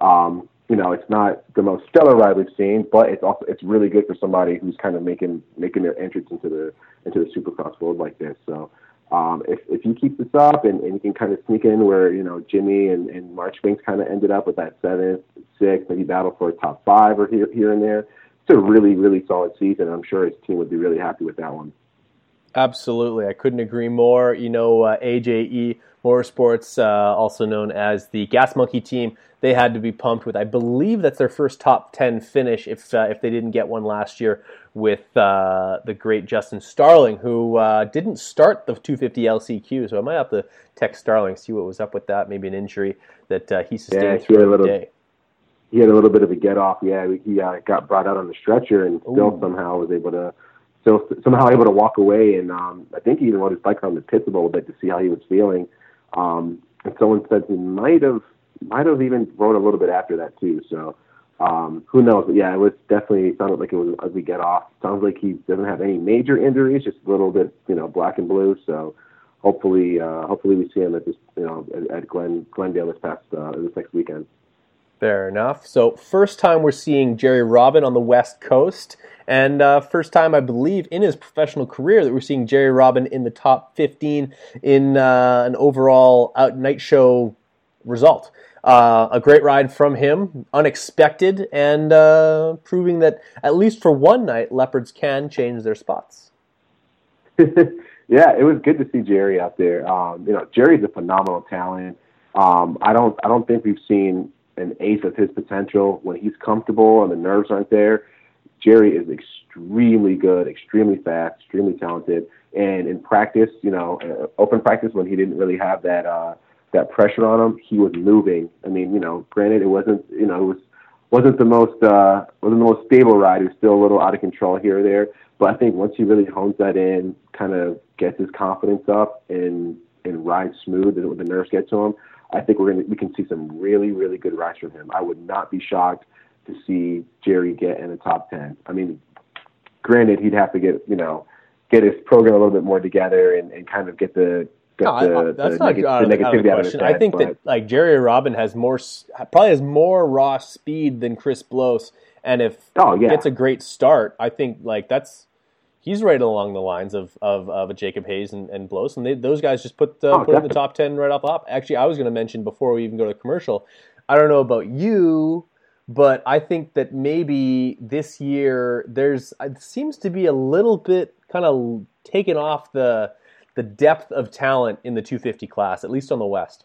Um, you know, it's not the most stellar ride we've seen, but it's also it's really good for somebody who's kind of making making their entrance into the into the Supercross world like this. So um, if if you keep this up and, and you can kind of sneak in where you know Jimmy and, and Marchbanks kind of ended up with that seventh, sixth, maybe battle for a top five or here here and there, it's a really really solid season. I'm sure his team would be really happy with that one. Absolutely, I couldn't agree more. You know, uh, AJE Motorsports, uh, also known as the Gas Monkey team, they had to be pumped with. I believe that's their first top ten finish if uh, if they didn't get one last year with uh, the great Justin Starling, who uh, didn't start the 250 LCQ. So I might have to text Starling see what was up with that. Maybe an injury that uh, he sustained yeah, throughout the day. He had a little bit of a get off. Yeah, he got brought out on the stretcher and still Ooh. somehow was able to still somehow able to walk away. And um, I think he even rode his bike around the pits a little bit to see how he was feeling. Um, and someone said he might have might have even rode a little bit after that too. So um, who knows? But yeah, it was definitely sounded like it was as we get off. Sounds like he doesn't have any major injuries, just a little bit, you know, black and blue. So hopefully, uh, hopefully we see him at this, you know, at, at Glen Glendale this past uh, this next weekend. Fair enough. So first time we're seeing Jerry Robin on the West Coast. And uh, first time, I believe, in his professional career that we're seeing Jerry Robin in the top 15 in uh, an overall out night show result. Uh, a great ride from him, unexpected, and uh, proving that at least for one night, leopards can change their spots. yeah, it was good to see Jerry out there. Um, you know, Jerry's a phenomenal talent. Um, I don't, I don't think we've seen an ace of his potential when he's comfortable and the nerves aren't there. Jerry is extremely good, extremely fast, extremely talented. And in practice, you know, uh, open practice when he didn't really have that uh, that pressure on him, he was moving. I mean, you know, granted, it wasn't, you know, it was wasn't the most uh, wasn't the most stable ride. It was still a little out of control here or there. But I think once he really hones that in, kind of gets his confidence up and and rides smooth, and when the nerves get to him, I think we're gonna we can see some really really good rides from him. I would not be shocked to see Jerry get in the top 10. I mean, granted, he'd have to get, you know, get his program a little bit more together and, and kind of get the, get no, the, that's the not neg- out, of, the negativity out of the question. I think but... that like Jerry Robin has more, probably has more raw speed than Chris Blose. And if oh, yeah. gets a great start, I think like that's, he's right along the lines of of, of a Jacob Hayes and, and Blose, and they, those guys just put uh, oh, put in the top ten right off the hop. Actually, I was going to mention before we even go to the commercial. I don't know about you, but I think that maybe this year there's it seems to be a little bit kind of taken off the the depth of talent in the 250 class, at least on the West.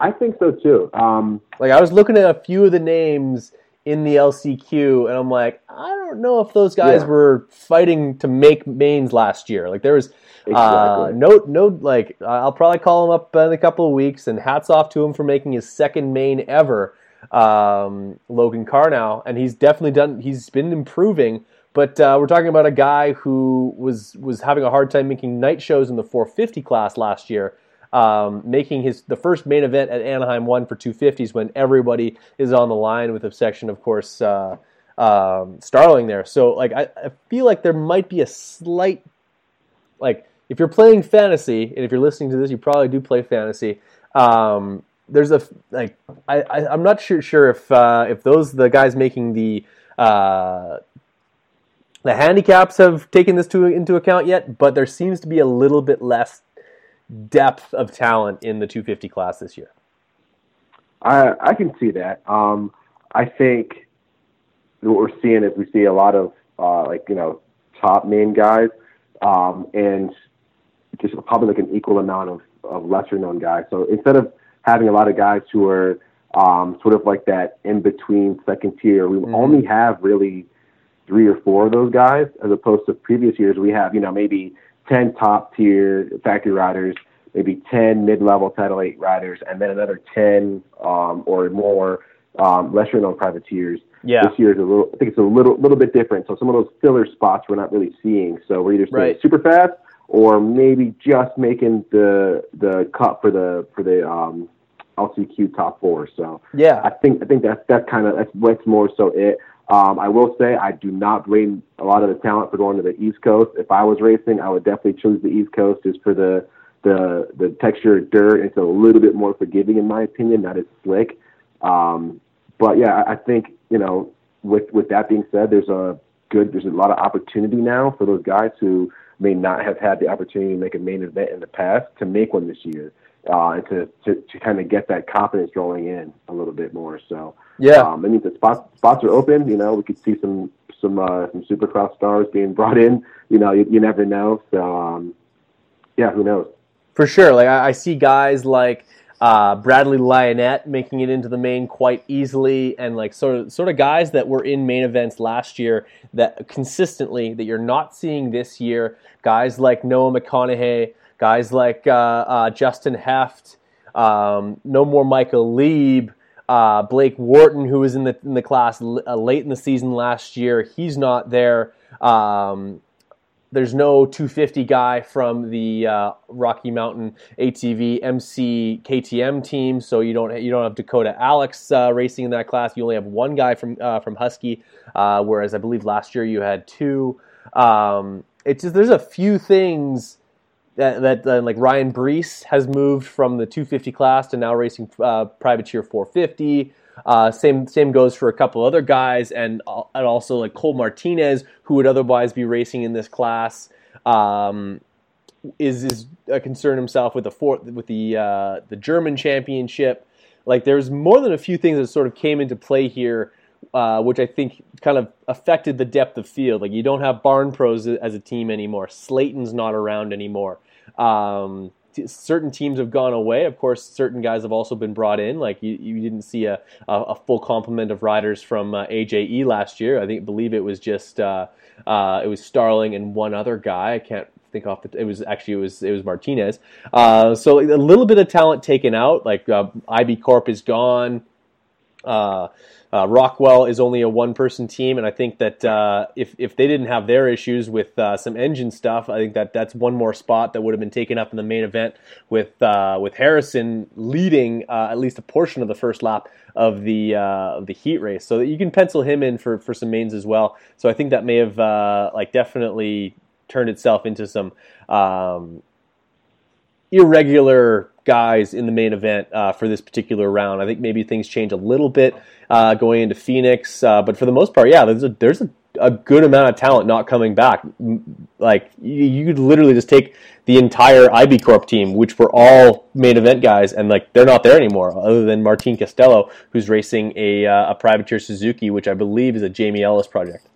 I think so too. Um, like I was looking at a few of the names in the LCQ, and I'm like, I don't know if those guys yeah. were fighting to make mains last year. Like there was uh, exactly. uh, no no like I'll probably call him up in a couple of weeks, and hats off to him for making his second main ever um, Logan Karnow, and he's definitely done. He's been improving. But uh, we're talking about a guy who was was having a hard time making night shows in the 450 class last year, um, making his the first main event at Anaheim one for 250s when everybody is on the line with a section, of course, uh, um, Starling there. So like I, I feel like there might be a slight like if you're playing fantasy and if you're listening to this, you probably do play fantasy. Um, there's a like I, I am not sure sure if uh, if those the guys making the uh, the handicaps have taken this to into account yet, but there seems to be a little bit less depth of talent in the 250 class this year. I I can see that. Um, I think what we're seeing is we see a lot of uh, like you know top name guys, um, and just probably like an equal amount of, of lesser known guys. So instead of having a lot of guys who are um, sort of like that in between second tier. We mm-hmm. only have really three or four of those guys, as opposed to previous years. We have you know maybe ten top tier factory riders, maybe ten mid level Title Eight riders, and then another ten um, or more um, lesser known privateers. Yeah. This year is a little. I think it's a little little bit different. So some of those filler spots we're not really seeing. So we're either seeing right. super fast or maybe just making the the cut for the for the um, LCQ top four. So yeah, I think I think that's that's kind of that's what's more so it. Um, I will say I do not blame a lot of the talent for going to the East Coast. If I was racing, I would definitely choose the East Coast just for the the the texture of dirt. It's a little bit more forgiving in my opinion, not as slick. Um, but yeah, I think you know with with that being said, there's a good there's a lot of opportunity now for those guys who may not have had the opportunity to make a main event in the past to make one this year uh, and to, to, to kind of get that confidence rolling in a little bit more. So yeah, um, I mean the spots spots are open. You know, we could see some some uh, some Supercross stars being brought in. You know, you, you never know. So um, yeah, who knows? For sure. Like I, I see guys like uh, Bradley Lionnet making it into the main quite easily, and like sort of sort of guys that were in main events last year that consistently that you're not seeing this year. Guys like Noah McConahy, guys like uh, uh, Justin Hoeft, um, no more Michael Leib. Uh, Blake Wharton, who was in the in the class l- uh, late in the season last year, he's not there. Um, there's no 250 guy from the uh, Rocky Mountain ATV MC KTM team, so you don't you don't have Dakota Alix uh, racing in that class. You only have one guy from from Husky, whereas I believe last year you had two. Um, it's just there's a few things that, that uh, like Ryan Breece has moved from the 250 class to now racing uh, privateer 450. Uh, same same goes for a couple other guys, and uh, and also like Cole Martinez, who would otherwise be racing in this class, um, is is uh, concerned himself with the fourth with the uh, the German championship. Like there's more than a few things that sort of came into play here, uh, which I think kind of affected the depth of field. Like you don't have Barn Pros as a team anymore. Slayton's not around anymore. Um, certain teams have gone away. Of course, certain guys have also been brought in. Like you, you didn't see a, a, a full complement of riders from uh, AJE last year. I think believe it was just uh, uh, it was Starling and one other guy. I can't think off the. It was actually it was it was Martinez. Uh, so a little bit of talent taken out. Like uh, IB Corp is gone. Uh, uh, Rockwell is only a one-person team, and I think that uh, if if they didn't have their issues with uh, some engine stuff, I think that that's one more spot that would have been taken up in the main event with uh, with Harrison leading uh, at least a portion of the first lap of the of the heat race. So that you can pencil him in for for some mains as well. So I think that may have like definitely turned itself into some um, irregular guys in the main event uh, for this particular round. I think maybe things change a little bit uh, going into Phoenix, uh, but for the most part, yeah, there's a there's a, a, good amount of talent not coming back. Like you, you, could literally just take the entire IB Corp team, which were all main event guys, and like they're not there anymore, other than Martin Castelo, who's racing a uh, a privateer Suzuki, which I believe is a Jamie Ellis project.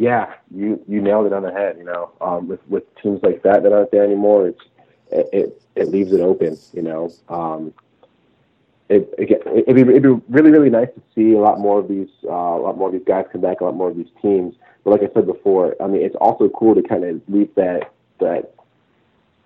Yeah, you you nailed it on the head. You know, um, with with teams like that that aren't there anymore, it's it, it, it leaves it open. You know, um, it, it it'd be it'd be really really nice to see a lot more of these uh, a lot more of these guys come back, a lot more of these teams. But like I said before, I mean, it's also cool to kind of leave that that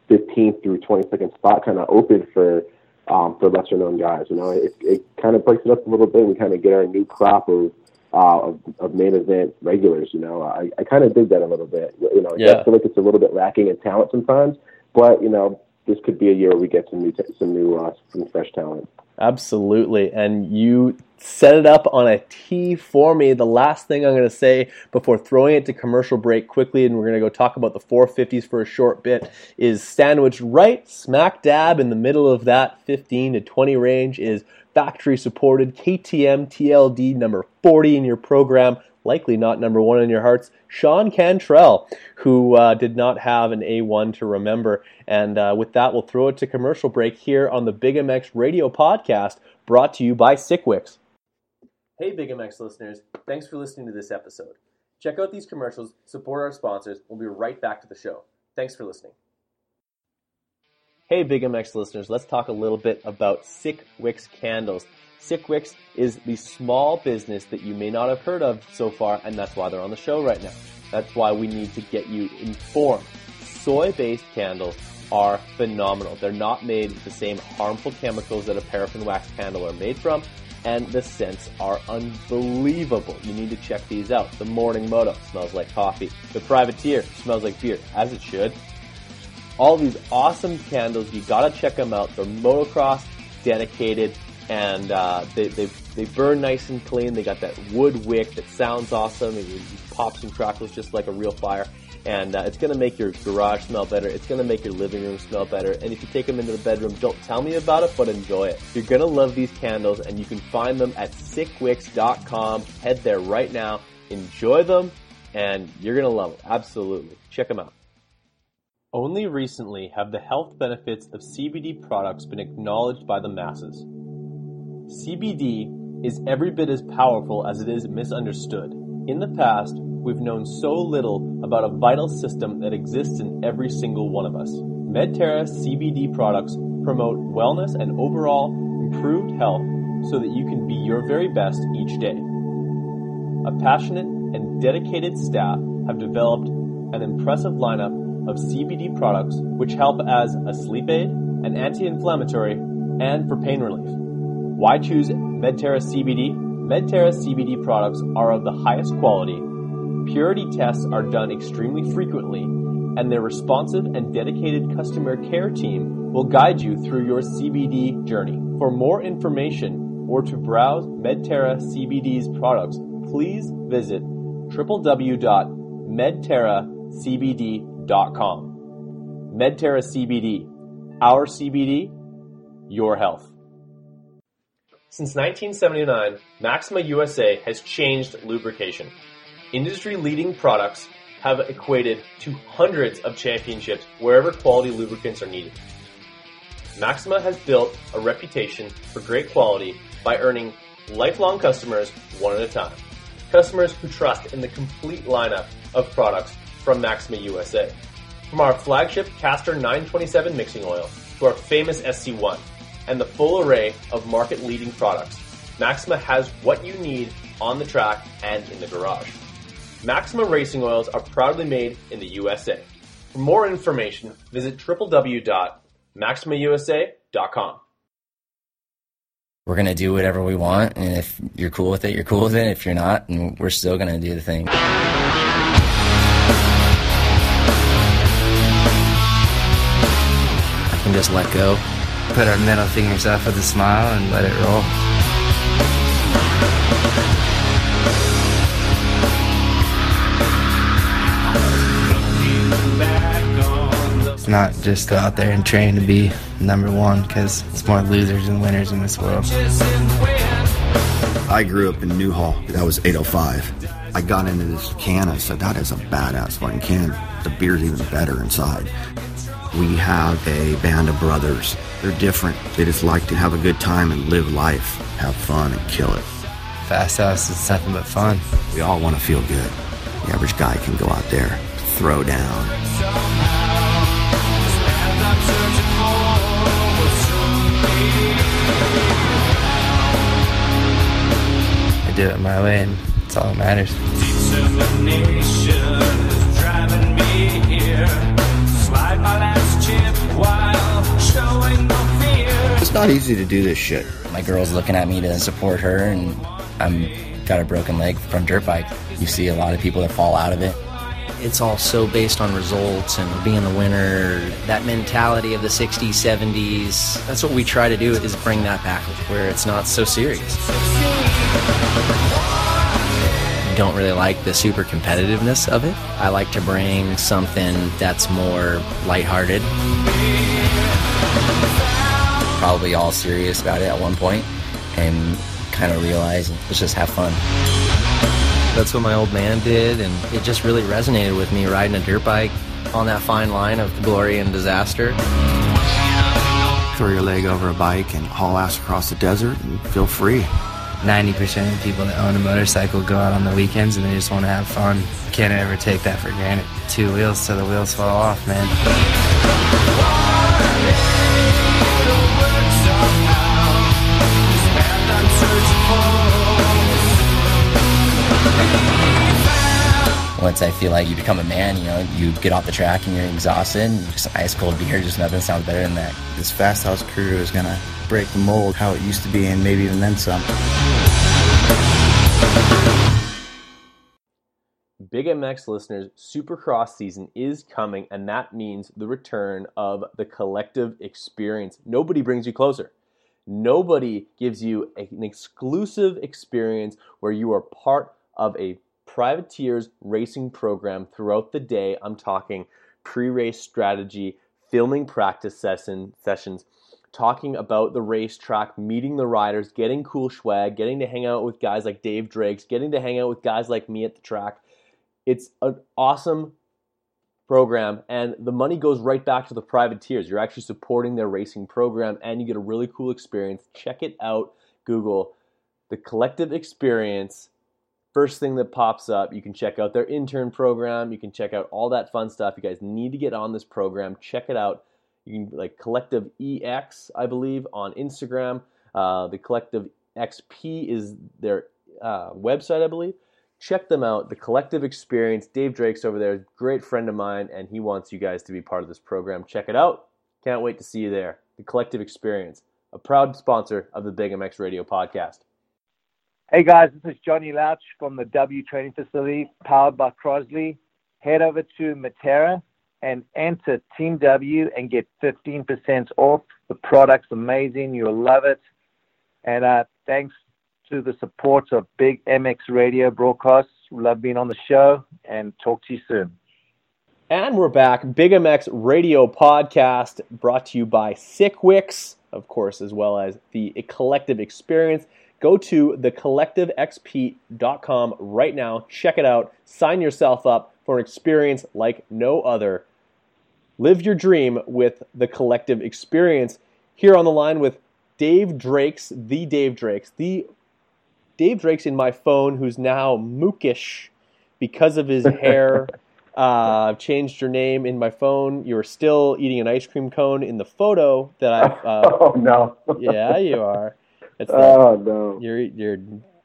15th through 22nd spot kind of open for um, for lesser known guys. You know, it, it kind of breaks it up a little bit. We kind of get our new crop of, uh, of of main event regulars. You know, I, I kind of dig that a little bit. You know, yeah. I feel like it's a little bit lacking in talent sometimes. But you know, this could be a year where we get some new, t- some new, uh, some fresh talent. Absolutely, and you set it up on a tee for me. The last thing I'm going to say before throwing it to commercial break quickly, and we're going to go talk about the 450s for a short bit, is sandwiched right smack dab in the middle of that 15 to 20 range is factory supported KTM TLD number 40 in your program likely not number one in your hearts, Sean Cantrell, who uh, did not have an A1 to remember. And uh, with that, we'll throw it to commercial break here on the Big MX Radio Podcast, brought to you by Sickwix. Hey, Big MX listeners, thanks for listening to this episode. Check out these commercials, support our sponsors. We'll be right back to the show. Thanks for listening. Hey, Big MX listeners, let's talk a little bit about Sick Wicks candles. Sickwix is the small business that you may not have heard of so far, and that's why they're on the show right now. That's why we need to get you informed. Soy-based candles are phenomenal. They're not made with the same harmful chemicals that a paraffin wax candle are made from, and the scents are unbelievable. You need to check these out. The Morning Moto smells like coffee. The Privateer smells like beer, as it should. All these awesome candles, you gotta check them out. They're motocross dedicated, and uh, they, they they burn nice and clean. They got that wood wick that sounds awesome. It, it pops and crackles just like a real fire. And uh, it's going to make your garage smell better. It's going to make your living room smell better. And if you take them into the bedroom, don't tell me about it, but enjoy it. You're going to love these candles, and you can find them at sickwicks.com. Head there right now. Enjoy them, and you're going to love it. Absolutely. Check them out. Only recently have the health benefits of CBD products been acknowledged by the masses. CBD is every bit as powerful as it is misunderstood. In the past, we've known so little about a vital system that exists in every single one of us. Medterra CBD products promote wellness and overall improved health so that you can be your very best each day. A passionate and dedicated staff have developed an impressive lineup of CBD products which help as a sleep aid, an anti-inflammatory, and for pain relief. Why choose Medterra CBD? Medterra CBD products are of the highest quality. Purity tests are done extremely frequently, and their responsive and dedicated customer care team will guide you through your CBD journey. For more information or to browse Medterra CBD's products, please visit www.medterracbd.com. Medterra CBD, our CBD, your health. Since 1979, Maxima USA has changed lubrication. Industry leading products have equated to hundreds of championships wherever quality lubricants are needed. Maxima has built a reputation for great quality by earning lifelong customers one at a time. Customers who trust in the complete lineup of products from Maxima USA. From our flagship Castor 927 mixing oil to our famous SC1 and the full array of market leading products, Maxima has what you need on the track and in the garage. Maxima racing oils are proudly made in the USA. For more information, visit www.maximausa.com. We're gonna do whatever we want, and if you're cool with it, you're cool with it. If you're not, and we're still gonna do the thing. I can just let go, put our middle fingers up with a smile, and let it roll. It's not just go out there and train to be number one, because it's more losers than winners in this world. I grew up in Newhall. That was 805. I got into this can. I said, that is a badass fucking can. The beer's even better inside. We have a band of brothers. They're different. They just like to have a good time and live life, have fun and kill it. Fast House is nothing but fun. We all want to feel good. The average guy can go out there, throw down. I do it my way, and it's all that matters. It's not easy to do this shit. My girl's looking at me to support her, and I'm got a broken leg from dirt bike. You see a lot of people that fall out of it. It's all so based on results and being the winner. That mentality of the 60s, 70s. That's what we try to do is bring that back where it's not so serious. Don't really like the super competitiveness of it. I like to bring something that's more lighthearted. Probably all serious about it at one point, and kind of realize let's just have fun. That's what my old man did, and it just really resonated with me riding a dirt bike on that fine line of glory and disaster. Throw your leg over a bike and haul ass across the desert and feel free. 90% of people that own a motorcycle go out on the weekends and they just want to have fun. Can't ever take that for granted. Two wheels till the wheels fall off, man. Once I feel like you become a man, you know, you get off the track and you're exhausted, and just ice cold beer, just nothing sounds better than that. This Fast House crew is gonna break the mold how it used to be and maybe even then some. Big MX listeners, Supercross season is coming, and that means the return of the collective experience. Nobody brings you closer. Nobody gives you an exclusive experience where you are part of a privateers racing program throughout the day. I'm talking pre-race strategy, filming practice session, sessions, talking about the racetrack, meeting the riders, getting cool swag, getting to hang out with guys like Dave Drakes, getting to hang out with guys like me at the track. It's an awesome program and the money goes right back to the privateers. You're actually supporting their racing program and you get a really cool experience. Check it out. Google the collective experience. First thing that pops up, you can check out their intern program. You can check out all that fun stuff. You guys need to get on this program. Check it out. You can like Collective EX, I believe, on Instagram. Uh, the Collective XP is their uh, website, I believe. Check them out. The Collective Experience. Dave Drake's over there, great friend of mine, and he wants you guys to be part of this program. Check it out. Can't wait to see you there. The Collective Experience, a proud sponsor of the Big MX Radio podcast. Hey guys, this is Johnny Louch from the W Training Facility, powered by Crosley. Head over to Medterra and enter Team W and get 15% off. The product's amazing. You'll love it. And uh, thanks to the support of Big MX Radio broadcasts. Love being on the show and talk to you soon. And we're back. Big MX Radio podcast brought to you by Sickwix, of course, as well as the Collective Experience. Go to thecollectivexp.com right now. Check it out. Sign yourself up for an experience like no other. Live your dream with the Collective Experience. Here on the line with Dave Drakes, the Dave Drakes, the Dave Drake's in my phone, who's now mookish because of his hair. uh, I've changed your name in my phone. You're still eating an ice cream cone in the photo that I. Uh, oh no! yeah, you are. It's oh no! You're you're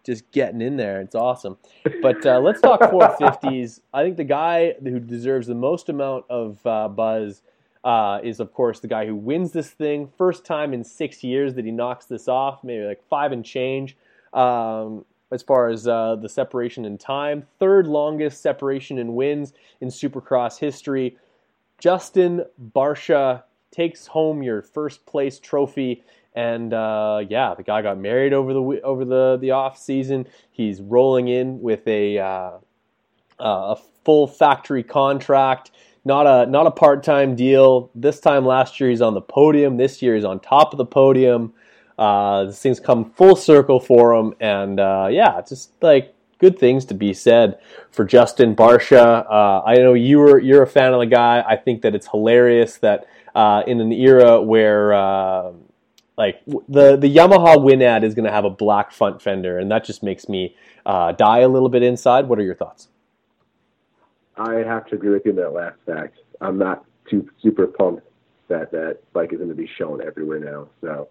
just getting in there. It's awesome. But uh, let's talk 450s. I think the guy who deserves the most amount of uh, buzz uh, is, of course, the guy who wins this thing. First time in six years that he knocks this off, maybe like five and change. Um, as far as uh, the separation in time, third longest separation in wins in Supercross history. Justin Barcia takes home your first place trophy and uh, yeah, the guy got married over the over the the off season. He's rolling in with a uh, a full factory contract, not a not a part time deal. This time last year he's on the podium. This year he's on top of the podium. Uh, this thing's come full circle for him, and uh, yeah, just like good things to be said for Justin Barcia. Uh, I know you were you're a fan of the guy. I think that it's hilarious that uh, in an era where like the the Yamaha Win ad is going to have a black front fender, and that just makes me uh, die a little bit inside. What are your thoughts? I have to agree with you on that last fact. I'm not too super pumped that that bike is going to be shown everywhere now. So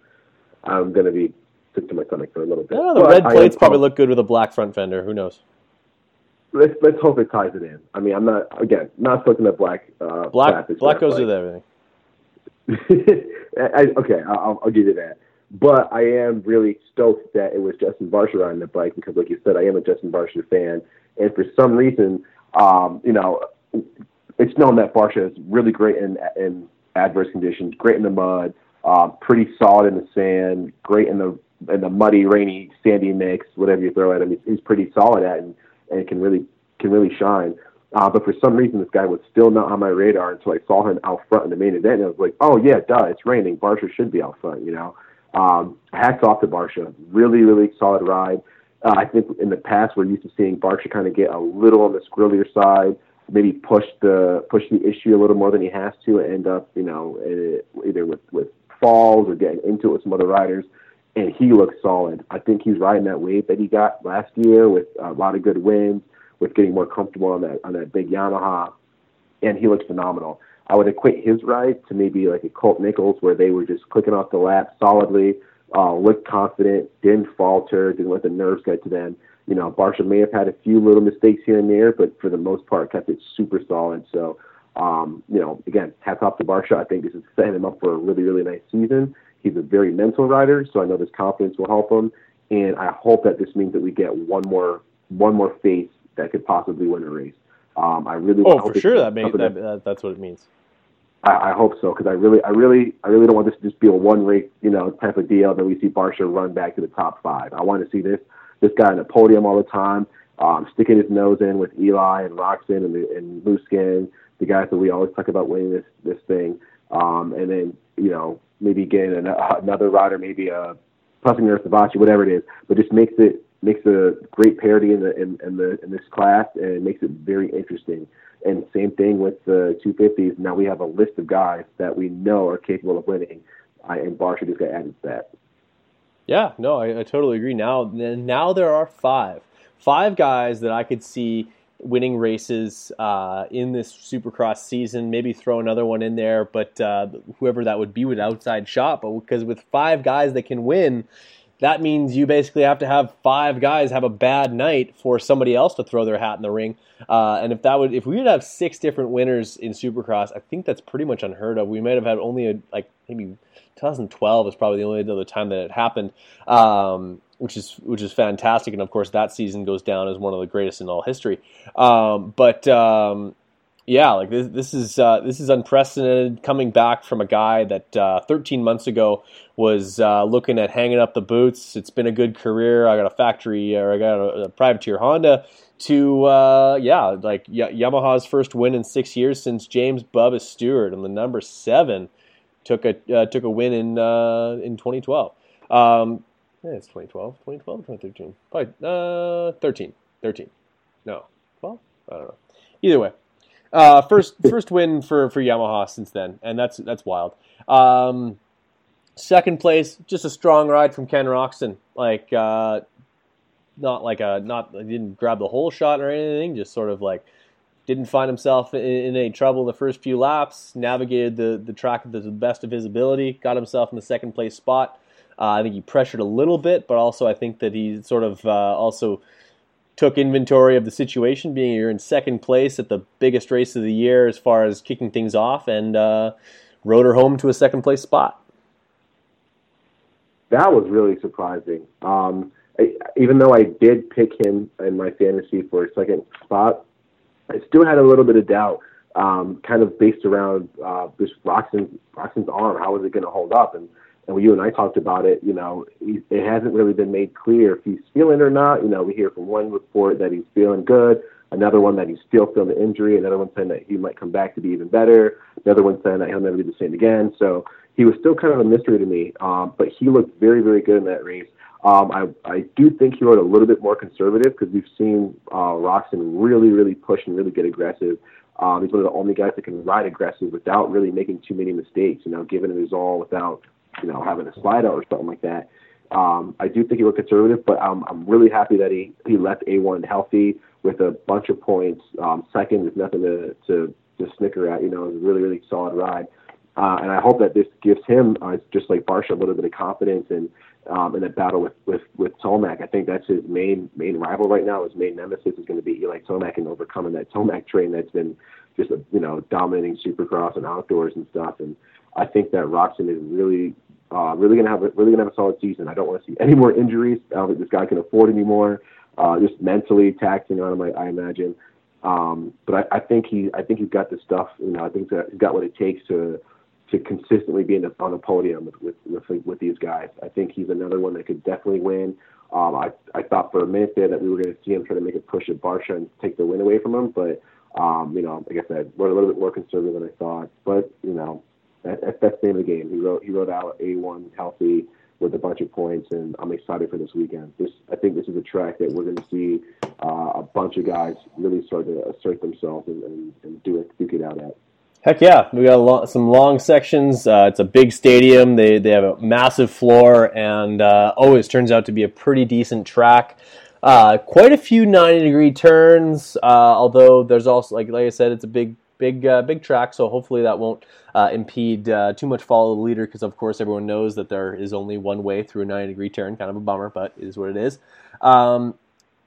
I'm going to be sick to my stomach for a little bit. Yeah, the but red plates probably look good with a black front fender. Who knows? Let's let's hope it ties it in. I mean, I'm not again not looking at black. Uh, black black goes with everything. I, okay, I'll, I'll give you that. But I am really stoked that it was Justin Barcia riding the bike because, like you said, I am a Justin Barcia fan, and for some reason, um, you know, it's known that Barcia is really great in in adverse conditions, great in the mud, uh, pretty solid in the sand, great in the in the muddy, rainy, sandy mix, whatever you throw at him, he's, he's pretty solid at, and and can really can really shine. Uh, but for some reason, this guy was still not on my radar until I saw him out front in the main event. And I was like, oh, yeah, duh, it's raining. Barcia should be out front, you know. Um, hats off to Barcia. Really, really solid ride. Uh, I think in the past, we're used to seeing Barcia kind of get a little on the squirrelier side, maybe push the push the issue a little more than he has to, and end up, you know, either with, with falls or getting into it with some other riders. And he looks solid. I think he's riding that wave that he got last year with a lot of good wins with getting more comfortable on that on that big Yamaha, and he looked phenomenal. I would equate his ride to maybe like a Colt Nichols, where they were just clicking off the lap solidly, uh, looked confident, didn't falter, didn't let the nerves get to them. You know, Barcia may have had a few little mistakes here and there, but for the most part, kept it super solid. So, um, you know, again, hats off to Barcia. I think this is setting him up for a really, really nice season. He's a very mental rider, so I know this confidence will help him. And I hope that this means that we get one more one more face that could possibly win a race. Um, I really oh for sure that, may, that, that, that's what it means. I, I hope so because I really, I really, I really don't want this to just be a one race, you know, type of deal that we see Barcia run back to the top five. I want to see this this guy on the podium all the time, um, sticking his nose in with Eli and Roczen and, and Musquin, the guys that we always talk about winning this this thing, um, and then you know maybe getting an, another rider, maybe a Plessinger or Savatgy, whatever it is, but just makes it makes a great parity in the in, in the in this class and makes it very interesting. And same thing with the 250s. Now we have a list of guys that we know are capable of winning, uh, and Barcia just got added to that. Yeah, no, I, I totally agree. Now, now there are five, five guys that I could see winning races uh, in this Supercross season. Maybe throw another one in there, but uh, whoever that would be would outside shot. But because with five guys that can win, that means you basically have to have five guys have a bad night for somebody else to throw their hat in the ring. Uh, and if that would, if we would have six different winners in Supercross, I think that's pretty much unheard of. We might have had only a, like maybe 2012 is probably the only other time that it happened, um, which is which is fantastic. And of course, that season goes down as one of the greatest in all history. Um, but um, yeah, like this, this is uh, this is unprecedented. Coming back from a guy that uh, 13 months ago was uh, looking at hanging up the boots. It's been a good career. I got a factory or I got a, a privateer Honda. To uh, yeah, like y- Yamaha's first win in six years since James Bubba Stewart and the number seven took a uh, took a win in uh, in 2012. Um, yeah, it's 2012, 2012, 2013, probably 13, 13. No, 12. I don't know. Either way, uh, first first win for, for Yamaha since then, and that's that's wild. Um, second place, just a strong ride from Ken Roczen. Like uh, not like a not didn't grab the whole shot or anything, just sort of like didn't find himself in, in any trouble the first few laps. Navigated the the track to the best of his ability. Got himself in the second place spot. Uh, I think he pressured a little bit, but also I think that he sort of uh, also took inventory of the situation, being you're in second place at the biggest race of the year as far as kicking things off, and uh, rode her home to a second place spot. That was really surprising. Um, I, even though I did pick him in my fantasy for a second spot, I still had a little bit of doubt, um, kind of based around uh, this Roczen's, Roczen's arm. How is it going to hold up? And and when you and I talked about it, you know, it hasn't really been made clear if he's feeling or not. You know, we hear from one report that he's feeling good, another one that he's still feeling the injury, another one saying that he might come back to be even better, another one saying that he'll never be the same again. So he was still kind of a mystery to me, um, but he looked very, very good in that race. Um, I, I do think he rode a little bit more conservative because we've seen uh, Roczen really, really push and really get aggressive. Um, he's one of the only guys that can ride aggressive without really making too many mistakes, you know, giving it his all without you know, having a slide out or something like that. Um, I do think he looked conservative, but I'm, I'm really happy that he, he left A1 healthy with a bunch of points. Um, second is nothing to, to, to snicker at. You know, it was a really, really solid ride. Uh, and I hope that this gives him, uh, just like Barcia, a little bit of confidence and um, in that battle with, with, with Tomac. I think that's his main main rival right now. His main nemesis is going to be Eli Tomac and overcoming that Tomac train that's been just, you know, dominating supercross and outdoors and stuff. And I think that Roczen is really uh, really gonna have a, really gonna have a solid season. I don't want to see any more injuries. I don't think this guy can afford any more. Uh, just mentally taxing on him, I, I imagine. Um, but I, I think he, I think he's got the stuff. You know, I think he's got what it takes to to consistently be in the, on the podium with, with with with these guys. I think he's another one that could definitely win. Um, I I thought for a minute there that we were going to see him try to make a push at Barcia and take the win away from him, but um, you know, like I said, we're a little bit more conservative than I thought. But you know, that, that's the name of the game. He wrote he wrote out A1 healthy with a bunch of points, and I'm excited for this weekend. This I think this is a track that we're going to see uh, a bunch of guys really start to assert themselves and, and, and do it duke it out at. Heck yeah, we got long, some long sections. Uh, it's a big stadium. They they have a massive floor, and uh, always turns out to be a pretty decent track. Uh, quite a few 90 degree turns, uh, although there's also like like I said, it's a big big uh, big track, so hopefully that won't uh, impede uh, too much follow the leader because of course everyone knows that there is only one way through a 90 degree turn. Kind of a bummer, but it is what it is. Um,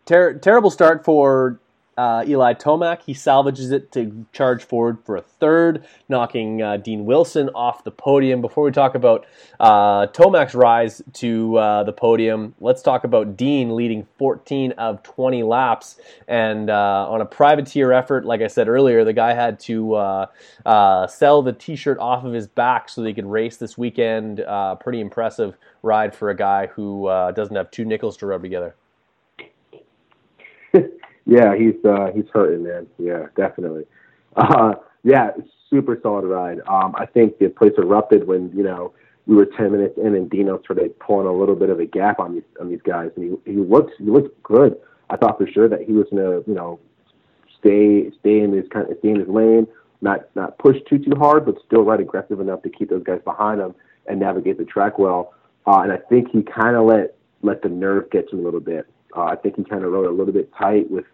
ter- terrible start for uh, Eli Tomac. He salvages it to charge forward for a third, knocking uh, Dean Wilson off the podium. Before we talk about uh, Tomac's rise to uh, the podium, let's talk about Dean leading 14 of 20 laps. And uh, on a privateer effort, like I said earlier, the guy had to uh, sell the t shirt off of his back so they could race this weekend. pretty impressive ride for a guy who doesn't have two nickels to rub together. Yeah, he's uh, he's hurting, man. Yeah, definitely. Uh, yeah, super solid ride. Um, I think the place erupted when you know we were ten minutes in and Dino started pulling a little bit of a gap on these on these guys, and he he looked he looked good. I thought for sure that he was gonna you know stay stay in his kind of stay in his lane, not not push too too hard, but still ride aggressive enough to keep those guys behind him and navigate the track well. Uh, and I think he kind of let let the nerve get to him a little bit. Uh, I think he kind of rode a little bit tight with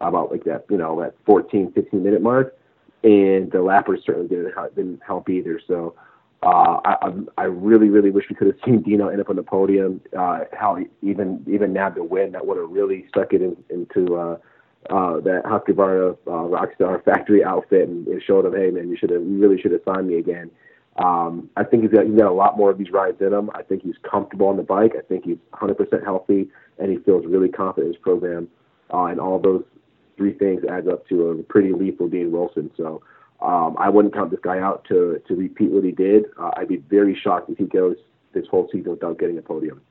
about like that, you know, that 14, 15 minute mark. And the lappers certainly didn't help, didn't help either. So uh, I, I really, really wish we could have seen Dino end up on the podium. Uh, how even even nabbed a win that would have really stuck it in, into uh, uh, that Husqvarna uh, Rockstar factory outfit and, and showed him, hey man, you should have, you really should have signed me again. Um, I think he's got he's got a lot more of these rides in him. I think he's comfortable on the bike. I think he's 100% healthy, and he feels really confident in his program. Uh, and all those three things adds up to a pretty lethal Dean Wilson. So um, I wouldn't count this guy out to to repeat what he did. Uh, I'd be very shocked if he goes this whole season without getting a podium.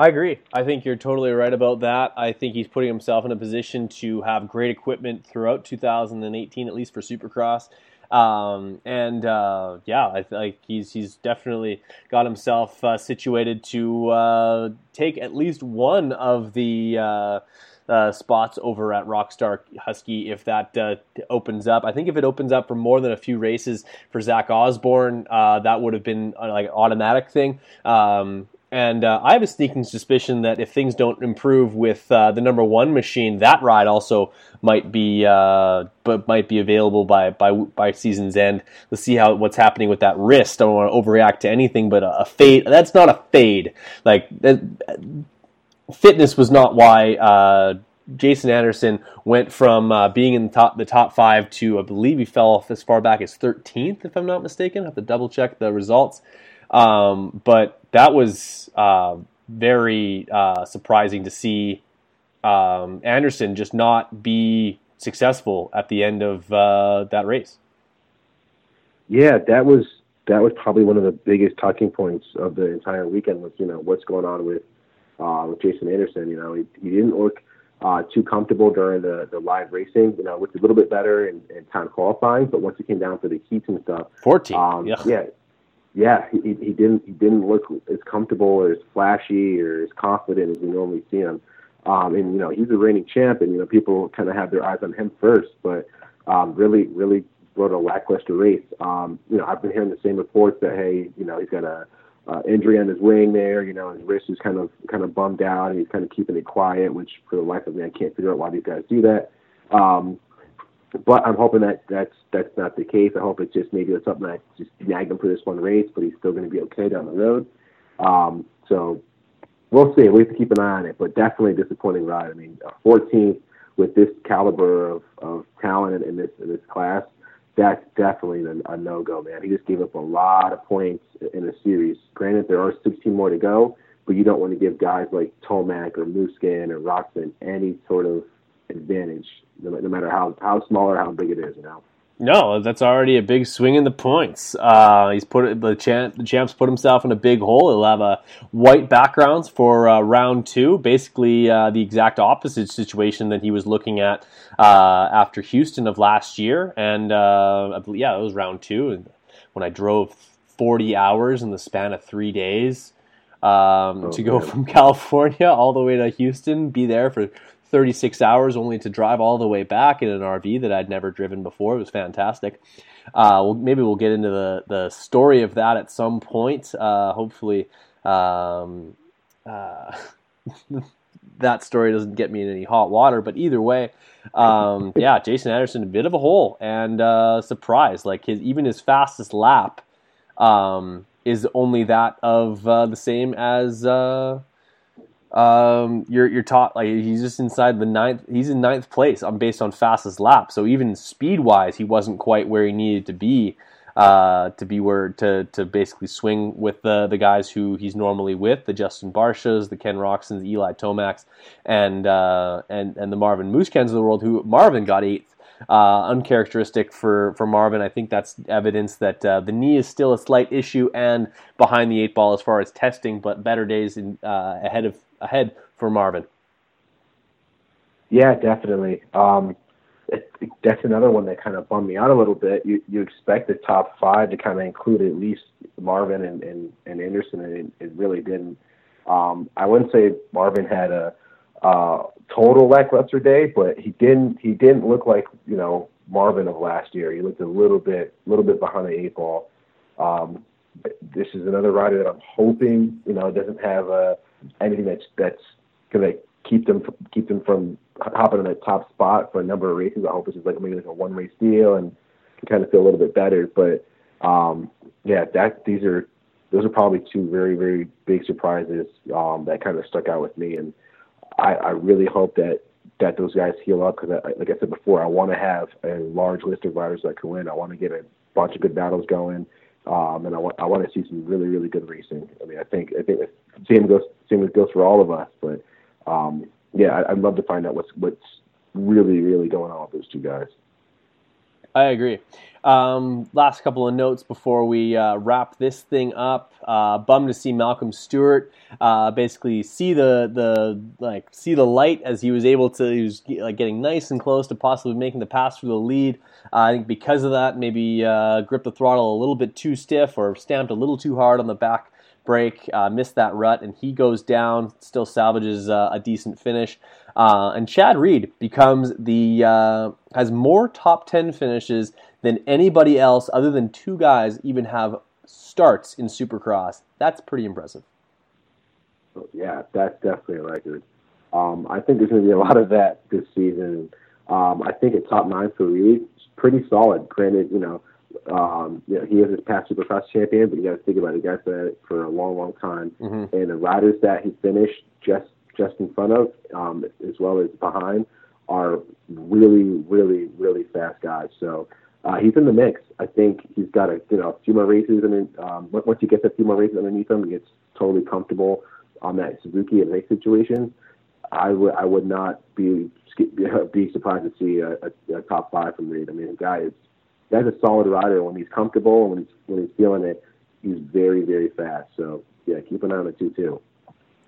I agree. I think you're totally right about that. I think he's putting himself in a position to have great equipment throughout 2018, at least for Supercross. Um, and uh, yeah, I like he's he's definitely got himself uh, situated to uh, take at least one of the. Uh, uh, spots over at Rockstar Husky if that uh, opens up. I think if it opens up for more than a few races for Zach Osborne, that would have been like an automatic thing. Um, and uh, I have a sneaking suspicion that if things don't improve with uh, the number one machine, that ride also might be uh, but might be available by by by season's end. Let's see how what's happening with that wrist. I don't want to overreact to anything, but a, a fade. That's not a fade. Like that, fitness was not why. Uh, Jason Anderson went from uh, being in the top the top five to I believe he fell off as far back as 13th, if I'm not mistaken. I have to double check the results. Um, but that was uh, very uh, surprising to see um, Anderson just not be successful at the end of uh, that race. Yeah, that was that was probably one of the biggest talking points of the entire weekend. Was you know what's going on with uh, with Jason Anderson. You know he, he didn't look uh, too comfortable during the, the live racing. You know, looked a little bit better in, in time qualifying, but once it came down for the heats and stuff, fourteen, um, yeah. yeah, yeah, he, he didn't he didn't look as comfortable or as flashy or as confident as we normally see him. Um, and you know he's a reigning champ, and you know people kind of have their eyes on him first, but um, really really rode a lackluster race. Um, you know I've been hearing the same reports that hey you know he's got a uh, injury on his wing there, you know his wrist is kind of kind of bummed out, and he's kind of keeping it quiet, which for the life of me I can't figure out why these guys do that. Um, but I'm hoping that that's that's not the case. I hope it's just maybe it's something that just nagged him for this one race, but he's still going to be okay down the road. Um, so we'll see. We have to keep an eye on it, but definitely a disappointing ride. I mean, 14th with this caliber of, of talent in this in this class, that's definitely a, a no go, man. He just gave up a lot of points in the series. Granted, there are 16 more to go, but you don't want to give guys like Tomac or Musquin or Roczen any sort of advantage, no, no matter how how small or how big it is. You know. No, that's already a big swing in the points. Uh, he's put the champ. The champs put himself in a big hole. He'll have a white backgrounds for uh, round two. Basically, uh, the exact opposite situation that he was looking at uh, after Houston of last year. And uh, yeah, it was round two. When I drove forty hours in the span of three days um, oh, to go man. from California all the way to Houston, be there for 36 hours only to drive all the way back in an RV that I'd never driven before. It was fantastic. Uh, well, maybe we'll get into the, the story of that at some point. Uh, hopefully, um, uh, that story doesn't get me in any hot water. But either way, um, yeah, Jason Anderson, a bit of a hole and uh, surprise. Like his even his fastest lap um, is only that of uh, the same as uh, um, you're you're taught like he's just inside the ninth. He's in ninth place on based on fastest lap. So even speed wise, he wasn't quite where he needed to be uh, to be where to to basically swing with the the guys who he's normally with, the Justin Barcias, the Ken the Eli Tomacs, and uh, and and the Marvin Musquins of the world. Who Marvin got eighth. Uh, uncharacteristic for, for Marvin. I think that's evidence that uh, the knee is still a slight issue and behind the eight ball as far as testing, but better days in, uh, ahead of ahead for Marvin. Yeah, definitely. Um, it, that's another one that kind of bummed me out a little bit. You you expect the top five to kind of include at least Marvin and and, and Anderson, and it, it really didn't. Um, I wouldn't say Marvin had a uh, total lackluster day, but he didn't he didn't look like you know Marvin of last year. He looked a little bit little bit behind the eight ball. Um, this is another rider that I'm hoping you know doesn't have uh, anything that's that's going to keep them keep them from hopping in the top spot for a number of races. I hope this is like maybe like a one race deal and kind of feel a little bit better. But um, yeah, that these are those are probably two very very big surprises um, that kind of stuck out with me, and I, I really hope that that those guys heal up because, like I said before, I want to have a large list of riders that can win. I want to get a bunch of good battles going. Um, and I want I want to see some really really good racing. I mean, I think I think same goes same goes for all of us. But um, yeah, I'd love to find out what's what's really really going on with those two guys. I agree. Um, last couple of notes before we uh, wrap this thing up. Uh, bummed to see Malcolm Stewart uh, basically see the the like see the light as he was able to. He was like getting nice and close to possibly making the pass for the lead. I think because of that, maybe uh, gripped the throttle a little bit too stiff or stamped a little too hard on the back brake, uh, missed that rut, and he goes down. Still salvages uh, a decent finish. Uh, and Chad Reed becomes the uh, has more top ten finishes than anybody else, other than two guys, even have starts in Supercross. That's pretty impressive. Yeah, that's definitely a record. Um, I think there's going to be a lot of that this season. Um, I think a top nine for Reed is pretty solid. Granted, you know, um, you know, he is his past Supercross champion, but you got to think about it. He got that for a long, long time, mm-hmm. and the riders that he finished just just in front of, um, as well as behind, are really, really, really fast guys. So uh, he's in the mix. I think he's got a you know a few more races, and um, once he gets a few more races underneath him, he gets totally comfortable on that Suzuki and race situation. I would I would not be be surprised to see a, a, a top five from Reed. I mean, the guy is guy's a solid rider when he's comfortable and when he's when he's feeling it. He's very very fast. So yeah, keep an eye on the two two.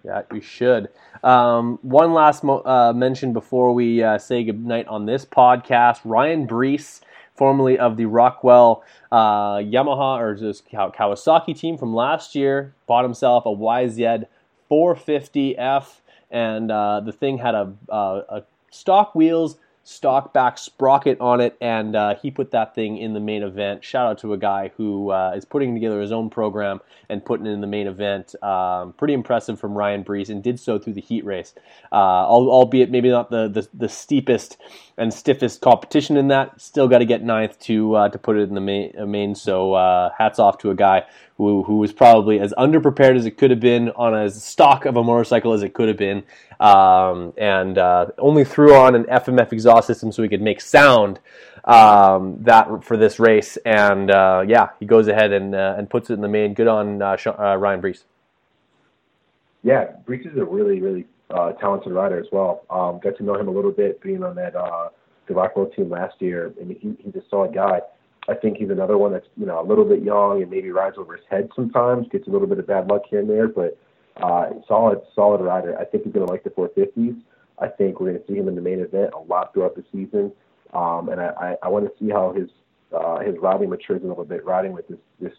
Yeah, you should. Um, one last mo- uh, mention before we uh, say goodnight on this podcast. Ryan Breece, formerly of the Rockwell uh, Yamaha or just Kawasaki team from last year, bought himself a YZ 450F, and uh, the thing had a, uh, a stock wheels stock back sprocket on it, and uh, he put that thing in the main event. Shout out to a guy who uh, is putting together his own program and putting it in the main event. Um, pretty impressive from Ryan Breece, and did so through the heat race, uh, albeit maybe not the, the, the steepest and stiffest competition in that. Still got to get ninth to uh, to put it in the main. Main so uh, hats off to a guy who who was probably as underprepared as it could have been on as stock of a motorcycle as it could have been, um, and uh, only threw on an FMF exhaust system so he could make sound um, that for this race. And uh, yeah, he goes ahead and uh, and puts it in the main. Good on Ryan Breece. Yeah, Breece is a really really uh, talented rider as well. Um, got to know him a little bit being on that uh, the Rockwell team last year, and he, he's a solid guy. I think he's another one that's you know a little bit young and maybe rides over his head sometimes, gets a little bit of bad luck here and there, but uh, solid solid rider. I think he's going to like the 450s. I think we're going to see him in the main event a lot throughout the season, um, and I, I, I want to see how his uh, his riding matures a little bit, riding with this this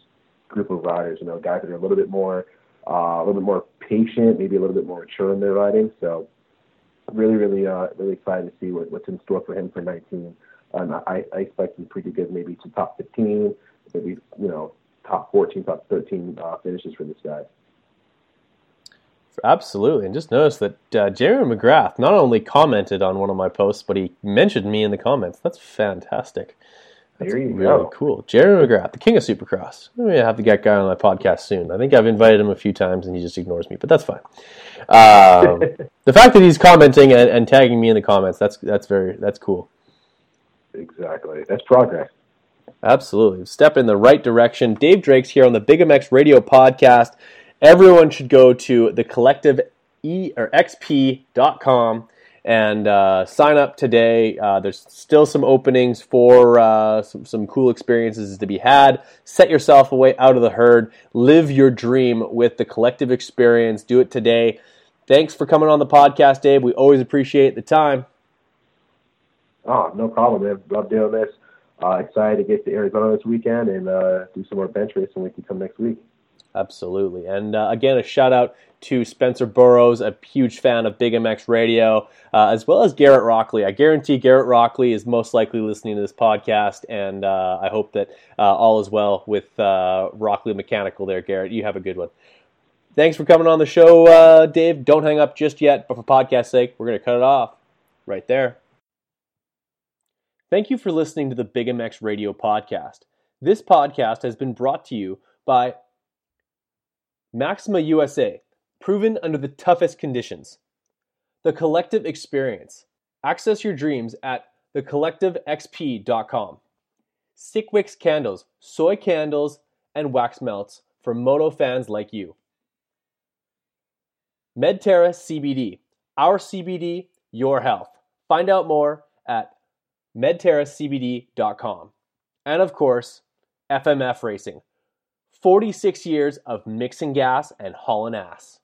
group of riders. You know, guys that are a little bit more uh, a little bit more patient, maybe a little bit more mature in their riding. So really, really, uh, really excited to see what, what's in store for him for 19. Um, I, I expect him pretty good, maybe to top 15, maybe you know top 14, top 13 uh, finishes for this guy. Absolutely, and just notice that uh, Jeremy McGrath not only commented on one of my posts, but he mentioned me in the comments. That's fantastic. There you really go. cool. Jeremy McGrath, the king of Supercross. I'm gonna have to get guy on my podcast soon. I think I've invited him a few times and he just ignores me, but that's fine. Um, the fact that he's commenting and, and tagging me in the comments that's that's very that's cool. Exactly. That's progress. Absolutely. Step in the right direction. Dave Drake's here on the Big MX Radio podcast. Everyone should go to the collective e or xp.com and uh, sign up today. Uh, there's still some openings for uh, some, some cool experiences to be had. Set yourself away out of the herd. Live your dream with the collective experience. Do it today. Thanks for coming on the podcast, Dave. We always appreciate the time. Oh, no problem, man. Love doing this. Uh, excited to get to Arizona this weekend and uh, do some more bench racing. We can come next week. Absolutely. And uh, again, a shout out to Spencer Burrows, a huge fan of Big MX Radio, uh, as well as Garrett Rockley. I guarantee Garrett Rockley is most likely listening to this podcast, and uh, I hope that uh, all is well with uh, Rockley Mechanical there, Garrett. You have a good one. Thanks for coming on the show, uh, Dave. Don't hang up just yet, but for podcast sake, we're going to cut it off right there. Thank you for listening to the Big MX Radio podcast. This podcast has been brought to you by Maxima USA, proven under the toughest conditions. The Collective Experience. Access your dreams at thecollectivexp.com. Sickwix Candles, soy candles, and wax melts for moto fans like you. Medterra CBD, our CBD, your health. Find out more at medterracbd.com. And of course, FMF Racing. 46 years of mixing gas and hauling ass.